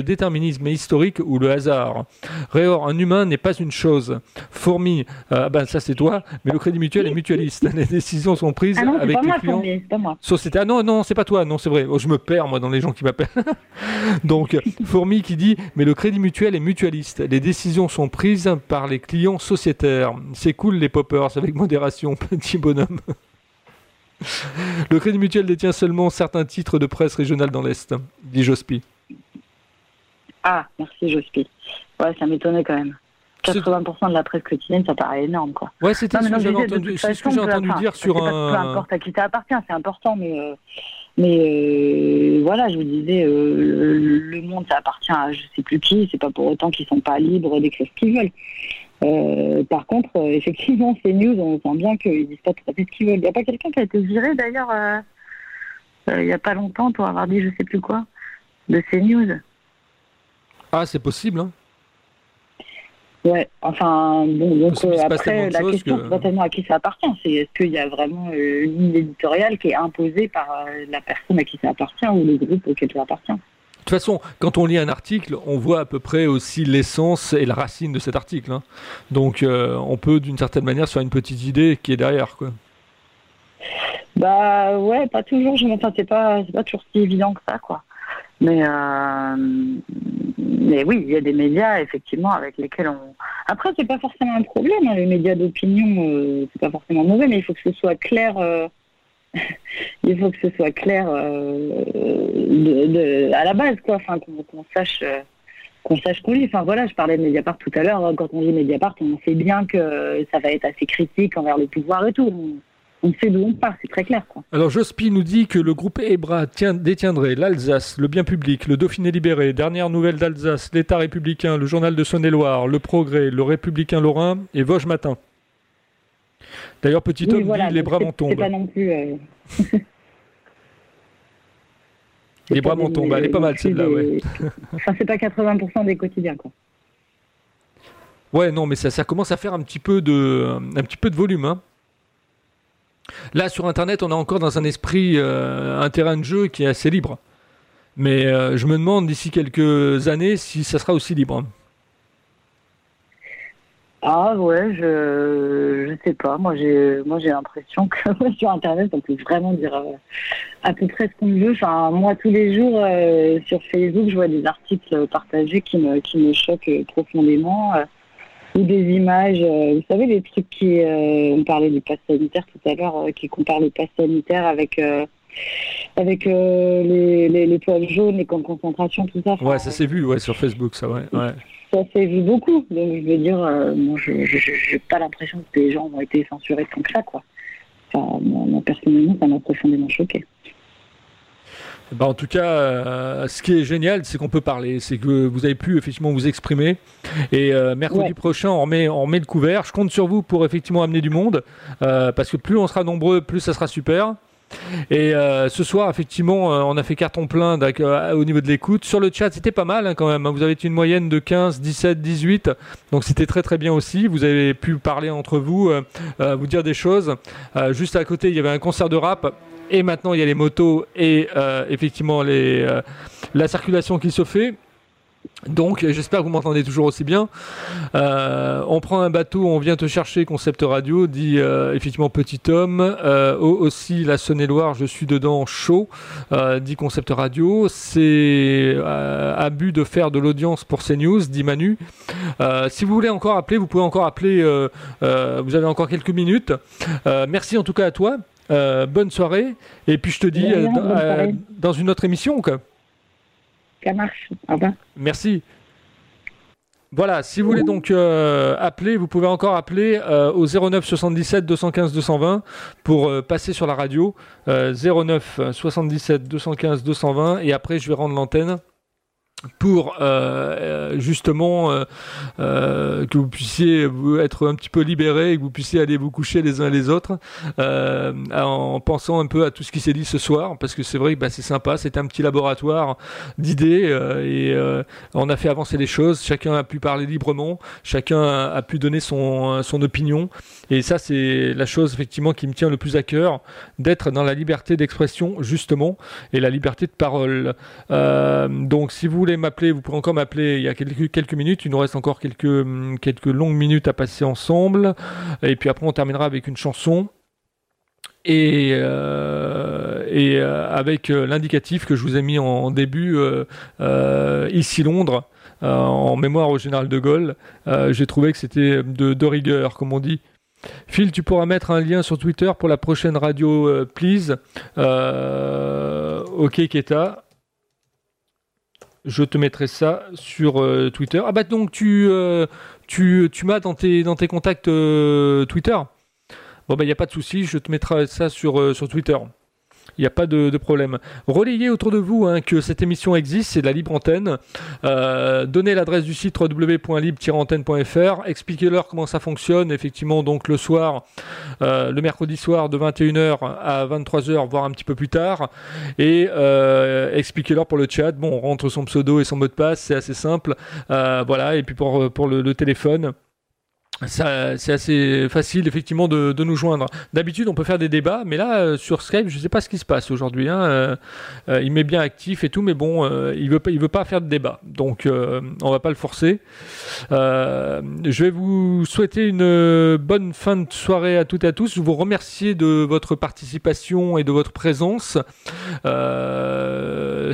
déterminisme historique ou le hasard. Réor, un humain n'est pas une chose. Fourmi, euh, ben ça c'est toi, mais le crédit mutuel est mutualiste. Les décisions sont prises
Ah non,
avec les clients.
Fourmi, pas moi.
Société. Ah non, non, c'est pas toi, non, c'est vrai. Oh, je me perds, moi, dans les gens qui m'appellent. Donc, Fourmi qui dit Mais le crédit mutuel est mutualiste. Les décisions sont prises par les clients sociétaires. C'est cool, les poppers, avec modération, petit bonhomme. Le crédit mutuel détient seulement certains titres de presse régionale dans l'Est, dit Jospi.
Ah, merci Jospi. Ouais, ça m'étonnait quand même. 80% de la presse quotidienne, ça paraît énorme, quoi.
Ouais, c'était ce que j'avais entendu, c'est ce que
façon,
j'ai entendu dire sur
pas- Peu
un.
importe à qui ça appartient, c'est important, mais, euh, mais euh, voilà, je vous disais, euh, le, monde, ça appartient à je sais plus qui, c'est pas pour autant qu'ils sont pas libres d'écrire ce qu'ils veulent. Euh, par contre, effectivement, ces news, on sent bien qu'ils disent pas tout à fait ce qu'ils veulent. Il n'y a pas quelqu'un qui a été viré d'ailleurs il n'y a pas longtemps pour avoir dit je sais plus quoi de ces news?
Ah, c'est possible, hein.
Ouais, enfin, bon, donc euh, après, la question,
que-
c'est pas tellement à qui ça appartient, c'est est-ce qu'il y a vraiment euh, une ligne éditoriale qui est imposée par euh, la personne à qui ça appartient ou le groupe auquel ça appartient?
De toute façon, quand on lit un article, on voit à peu près aussi l'essence et la racine de cet article. hein. Donc, euh, on peut d'une certaine manière se faire une petite idée qui est derrière. Quoi.
Bah ouais, pas toujours, je c'est pas, c'est pas toujours si évident que ça, quoi. Mais, euh, mais oui, il y a des médias, effectivement, avec lesquels on... Après, c'est pas forcément un problème, hein, les médias d'opinion, euh, c'est pas forcément mauvais, mais il faut que ce soit clair... euh, il faut que ce soit clair de, de- à la base, quoi, enfin, qu'on sache... qu'on sache qu'on lit. Enfin voilà, je parlais de Mediapart tout à l'heure. Quand on lit Mediapart, on sait bien que ça va être assez critique envers le pouvoir et tout. On sait d'où on part, c'est très clair. Quoi.
Alors, Jospi nous dit que le groupe EBRA tient- détiendrait l'Alsace, le bien public, le Dauphiné libéré, Dernière Nouvelle d'Alsace, l'État républicain, le Journal de Saône-et-Loire, le Progrès, le Républicain Lorrain et Vosges Matin. D'ailleurs, petit
Oui,
homme
voilà,
dit les bras m'en
pas non plus. euh,
Les bras m'en tombent. Elle est pas mal celle-là,
des-
ouais.
enfin, c'est pas 80% des quotidiens, quoi.
Ouais, non, mais ça, ça commence à faire un petit peu de, un petit peu de volume. hein. Là, sur Internet, on est encore dans un esprit, euh, un terrain de jeu qui est assez libre. Mais euh, je me demande d'ici quelques années si ça sera aussi libre.
Ah ouais, je je sais pas. Moi j'ai moi j'ai l'impression que sur internet on peut vraiment dire euh, à peu près ce qu'on veut. Enfin moi tous les jours sur Facebook je vois des articles partagés qui me choquent profondément ou des images. euh, vous savez les trucs qui euh, on parlait du pass sanitaire tout à l'heure euh, qui comparent le pass sanitaire avec avec euh, les, les les poils jaunes les camps de concentration tout ça.
Ouais, ça s'est vu ouais, sur Facebook, ça, ouais. ouais.
ça s'est vu beaucoup. Donc je veux dire, euh, moi je n'ai pas l'impression que les gens ont été censurés tant que ça, quoi. Enfin, moi, personnellement, ça m'a profondément choqué.
Bah, en tout cas, euh, ce qui est génial, c'est qu'on peut parler, c'est que vous avez pu effectivement vous exprimer. Et euh, mercredi
Ouais.
prochain, on remet, on remet le couvert. Je compte sur vous pour effectivement amener du monde, euh, parce que plus on sera nombreux, plus ça sera super. Et ce soir, effectivement, on a fait carton plein au niveau de l'écoute. Sur le chat, c'était pas mal hein, quand même. hein. Vous avez une moyenne de 15, 17, 18. Donc c'était très très bien aussi. Vous avez pu parler entre vous, vous dire des choses. Juste à côté, il y avait un concert de rap. Et maintenant, il y a les motos et euh, effectivement les, euh, la circulation qui se fait. Donc, j'espère que vous m'entendez toujours aussi bien. Euh, on prend un bateau, on vient te chercher, concept radio, dit effectivement petit homme. Au- aussi, la Saône-et-Loire, je suis dedans chaud, dit concept radio. C'est abus de faire de l'audience pour CNews, dit Manu. Si vous voulez encore appeler, vous pouvez encore appeler, vous avez encore quelques minutes. Merci en tout cas à toi. Euh, bonne soirée. Et puis je te dis euh, dans, euh, dans une autre émission. Quoi.
Ça marche. Au revoir.
Merci. Voilà, si vous voulez donc euh, appeler, vous pouvez encore appeler euh, au 09 77 215 220 pour euh, passer sur la radio. Euh, 09 77 215 220 et après je vais rendre l'antenne pour euh, justement euh, euh, que vous puissiez être un petit peu libéré et que vous puissiez aller vous coucher les uns les autres en pensant un peu à tout ce qui s'est dit ce soir parce que c'est vrai que bah, c'est sympa c'est un petit laboratoire d'idées et on a fait avancer les choses chacun a pu parler librement chacun a, pu donner son, son opinion et ça c'est la chose effectivement qui me tient le plus à cœur d'être dans la liberté d'expression justement et la liberté de parole. Donc si vous voulez m'appeler, vous pouvez encore m'appeler il y a quelques, minutes. Il nous reste encore quelques, hum, quelques longues minutes à passer ensemble. Et puis après, on terminera avec une chanson. Et, euh, et euh, avec euh, l'indicatif que je vous ai mis en, début, ici Londres, en mémoire au général de Gaulle, j'ai trouvé que c'était de, de, rigueur, comme on dit. Phil, tu pourras mettre un lien sur Twitter pour la prochaine radio, please. ok, Keta je te mettrai ça sur euh, Twitter. Ah bah donc tu, euh, tu, m'as dans tes, dans tes contacts euh, Twitter. Bon bah il n'y a pas de souci, je te mettrai ça sur, sur Twitter. Il n'y a pas de, problème. Relayez autour de vous hein, que cette émission existe, c'est de la libre antenne. Euh, donnez l'adresse du site www.libre-antenne.fr. Expliquez-leur comment ça fonctionne. Effectivement, donc le soir, euh, le mercredi soir de 21h à 23h, voire un petit peu plus tard. Et euh, expliquez-leur pour le chat. Bon, on rentre son pseudo et son mot de passe, c'est assez simple. voilà. Et puis pour, pour le téléphone c'est assez facile effectivement de, nous joindre. D'habitude, on peut faire des débats, mais là euh, sur Skype, je ne sais pas ce qui se passe aujourd'hui. Hein. Euh, euh, il met bien actif et tout, mais bon, il veut veut pas faire de débat, donc on va pas le forcer. je vais vous souhaiter une bonne fin de soirée à toutes et à tous. Je vous remercie de votre participation et de votre présence.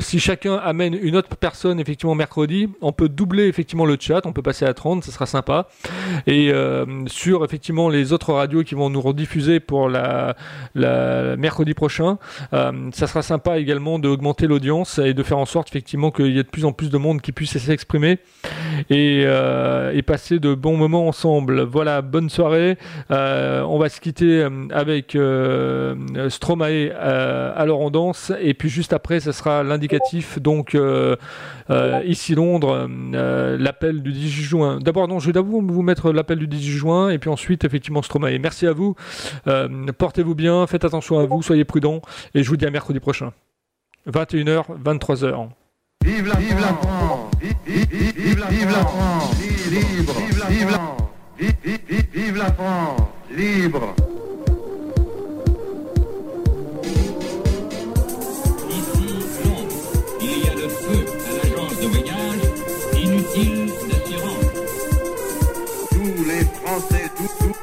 si chacun amène une autre personne effectivement mercredi, on peut doubler effectivement le chat, on peut passer à 30, ce sera sympa. Et sur effectivement les autres radios qui vont nous rediffuser pour la, mercredi prochain. Euh, ça sera sympa également d'augmenter l'audience et de faire en sorte effectivement qu'il y ait de plus en plus de monde qui puisse s'exprimer et, euh, passer de bons moments ensemble. Voilà, bonne soirée. on va se quitter avec Stromae à Laurent Danse et puis juste après, ce sera l'indicatif donc ici Londres, l'appel du 18 juin. D'abord, non, je vais d'abord vous mettre l'appel du 18 juin et puis ensuite effectivement Stromae. Merci à vous, euh, portez-vous bien, faites attention à vous, soyez prudents et je vous dis à mercredi prochain. 21h, 23h.
Vive la, vive France, vive, la, vive France, libre, vive la France, vive la France, libre.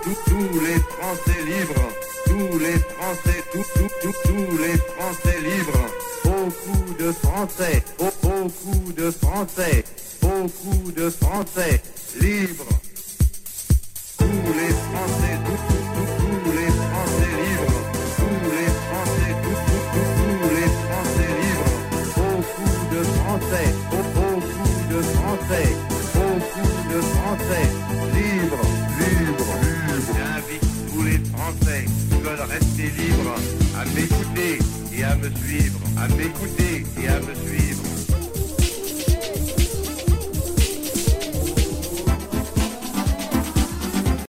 Tous les Français libres, tous les Français, tous les Français libres, beaucoup de Français, beaucoup de Français, beaucoup de Français libres, tous les Français, tous rester libres à m'écouter et à me suivre, à m'écouter et à me suivre.